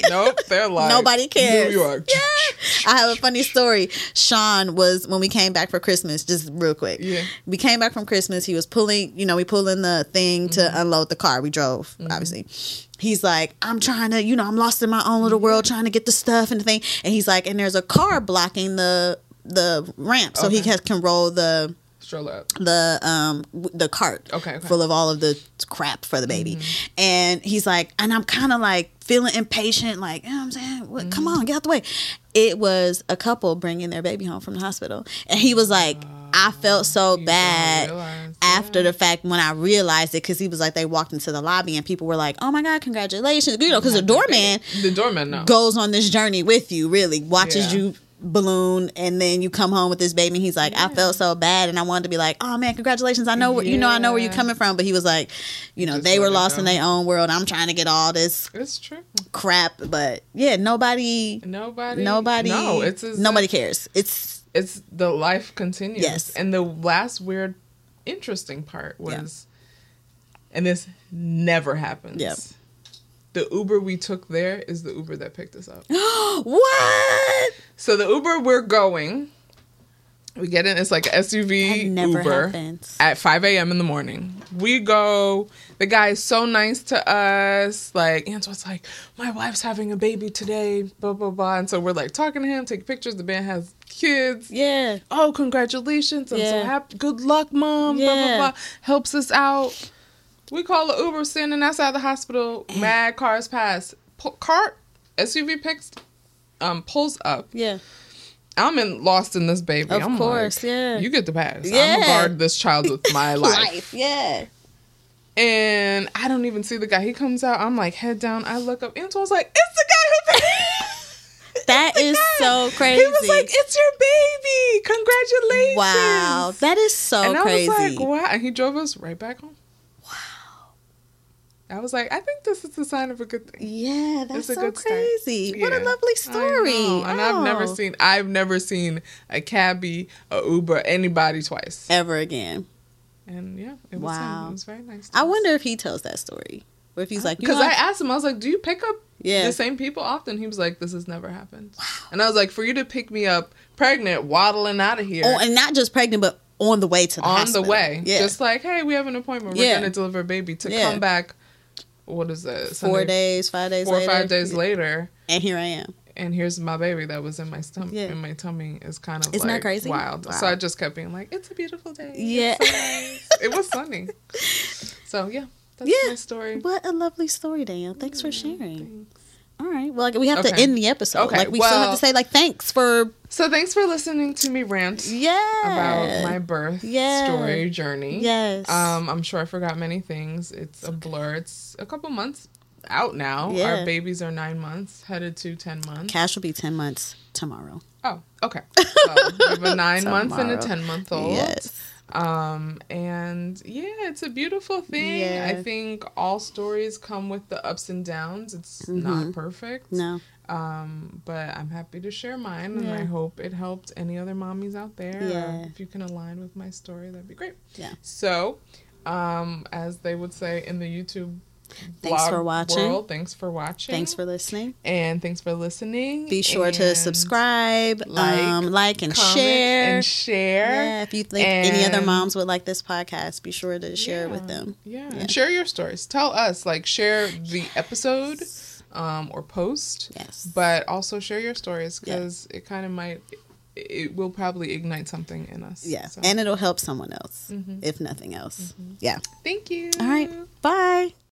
Speaker 1: Nope, they're like
Speaker 2: Nobody cares.
Speaker 1: New York.
Speaker 2: Yeah. I have a funny story. Sean was when we came back for Christmas, just real quick.
Speaker 1: Yeah.
Speaker 2: We came back from Christmas. He was pulling, you know, we pulling the thing
Speaker 1: Mm-hmm.
Speaker 2: to unload the car. We drove, obviously. He's like, I'm trying to, you know, I'm lost in my own little world
Speaker 1: Mm-hmm.
Speaker 2: trying to get the stuff and the thing. And he's like, and there's a car blocking the the ramp. So he
Speaker 1: Okay.
Speaker 2: has, can roll the
Speaker 1: Stroll up.
Speaker 2: the um the cart
Speaker 1: Okay, okay.
Speaker 2: full of all of the crap for the baby. And he's like and i'm kind of like feeling impatient like you know what i'm saying? What, come on get out the way. It was a couple bringing their baby home from the hospital. And he was like i felt so
Speaker 1: You
Speaker 2: bad
Speaker 1: realize,
Speaker 2: after the fact when i realized it because he was like they walked into the lobby and people were like oh my god congratulations you know because the doorman
Speaker 1: The doorman, no.
Speaker 2: goes on this journey with you, really watches
Speaker 1: Yeah.
Speaker 2: you balloon, and then you come home with this baby. And he's like, I felt so bad, and I wanted to be like, oh man, congratulations. I know, where you know, I know where you're coming from. But he was like, you know,
Speaker 1: Just
Speaker 2: they were lost in their own world. I'm trying to get all this
Speaker 1: It's true.
Speaker 2: crap, but yeah, nobody,
Speaker 1: Nobody.
Speaker 2: nobody,
Speaker 1: No, it's
Speaker 2: nobody
Speaker 1: if
Speaker 2: cares. It's
Speaker 1: It's the life continues.
Speaker 2: Yes.
Speaker 1: And the last weird, interesting part was, and this never happens.
Speaker 2: Yep.
Speaker 1: The Uber we took there is the Uber that picked us up.
Speaker 2: what?
Speaker 1: So the Uber we're going, we get in. It's like an SUV
Speaker 2: never
Speaker 1: Uber
Speaker 2: happens.
Speaker 1: at 5 a.m. in the morning. We go. The guy is so nice to us. Like Antoine's like, my wife's having a baby today. Blah blah blah. And so we're like talking to him, take pictures. The man has kids.
Speaker 2: Yeah,
Speaker 1: Oh, congratulations! I'm so happy. Good luck, mom. Blah blah
Speaker 2: Yeah.
Speaker 1: blah. Helps us out. We call the Uber, standing outside the hospital. Mad cars pass. Pu- cart SUV picks, um, pulls up.
Speaker 2: yeah.
Speaker 1: I'm in lost in this baby.
Speaker 2: Of
Speaker 1: I'm
Speaker 2: course,
Speaker 1: like,
Speaker 2: yeah.
Speaker 1: You get the pass.
Speaker 2: Yeah.
Speaker 1: I'm guard this child with my life.
Speaker 2: yeah.
Speaker 1: And I don't even see the guy. He comes out. I'm like head down. I look up. Antoine's like, it's the guy who.
Speaker 2: That
Speaker 1: It's guy.
Speaker 2: so crazy.
Speaker 1: He was like, it's your baby. Congratulations.
Speaker 2: Wow, that is so
Speaker 1: and
Speaker 2: crazy.
Speaker 1: I was like, wow. And he drove us right back home. Wow. I was like, I think this is a sign of a good thing.
Speaker 2: Yeah, that's so crazy. What a lovely story.
Speaker 1: And I've never
Speaker 2: Oh.
Speaker 1: seen I've never seen a cabbie, a Uber, anybody twice.
Speaker 2: ever again.
Speaker 1: And yeah, it was
Speaker 2: Wow.
Speaker 1: him. It was very nice.
Speaker 2: I wonder if he tells that story. Or if he's like,
Speaker 1: because I asked him, I was like, "Do you pick up
Speaker 2: Yeah.
Speaker 1: the same people often?" He was like, "This has never happened." And I was like, "For you to pick me up pregnant, waddling out of here
Speaker 2: oh, and not just pregnant, but on the way to the
Speaker 1: on
Speaker 2: hospital.
Speaker 1: the way,
Speaker 2: Yeah.
Speaker 1: just like, hey, we have an appointment. We're
Speaker 2: Yeah.
Speaker 1: gonna deliver a baby to
Speaker 2: Yeah.
Speaker 1: come back. What is that?
Speaker 2: four days, five days
Speaker 1: four or
Speaker 2: later.
Speaker 1: five days later."
Speaker 2: And here I am.
Speaker 1: and here's my baby that was in my stomach
Speaker 2: Yeah.
Speaker 1: in my tummy is kind of
Speaker 2: Isn't that crazy?
Speaker 1: wild.
Speaker 2: Wow.
Speaker 1: So I just kept being like, "It's a beautiful day."
Speaker 2: Yeah.
Speaker 1: So nice." it was sunny. So yeah, that's
Speaker 2: Yeah.
Speaker 1: my story.
Speaker 2: What a lovely story, Danielle. Thanks for sharing.
Speaker 1: Thanks.
Speaker 2: All right. Well, like, we have to end the episode.
Speaker 1: Okay,
Speaker 2: Like we still have to say like thanks for
Speaker 1: So thanks for listening to me rant
Speaker 2: yeah
Speaker 1: about my birth
Speaker 2: Yeah.
Speaker 1: story journey.
Speaker 2: Yes.
Speaker 1: Um, I'm sure I forgot many things. It's a blur. It's a couple months out now.
Speaker 2: Yeah.
Speaker 1: Our babies are nine months, headed to ten months.
Speaker 2: Cash will be ten months tomorrow.
Speaker 1: Oh, okay. So we have a nine months and a ten month old.
Speaker 2: Yes.
Speaker 1: Um, and yeah, it's a beautiful thing.
Speaker 2: Yeah.
Speaker 1: I think all stories come with the ups and downs. It's not perfect.
Speaker 2: Mm-hmm. No.
Speaker 1: Um, but I'm happy to share mine, and I hope it helped any other mommies out there.
Speaker 2: Yeah.
Speaker 1: Or if you can align with my story, that'd be great.
Speaker 2: Yeah.
Speaker 1: So, um, as they would say in the YouTube
Speaker 2: Thanks for watching.
Speaker 1: world, thanks for watching.
Speaker 2: Thanks for listening.
Speaker 1: and thanks for listening.
Speaker 2: Be sure
Speaker 1: and
Speaker 2: to subscribe,
Speaker 1: like,
Speaker 2: um, like and share.
Speaker 1: and share.
Speaker 2: Yeah, if you think any other moms would like this podcast, be sure to share it with them.
Speaker 1: Yeah.
Speaker 2: Yeah.
Speaker 1: And share your stories. Tell us, like, share the episode um, or post,
Speaker 2: Yes.
Speaker 1: but also share your stories
Speaker 2: Yeah.
Speaker 1: because it kind of might, it, will probably ignite something in us.
Speaker 2: Yeah.
Speaker 1: So,
Speaker 2: And it'll help someone else,
Speaker 1: Mhm.
Speaker 2: if nothing else. Yeah.
Speaker 1: thank you.
Speaker 2: All right. Bye.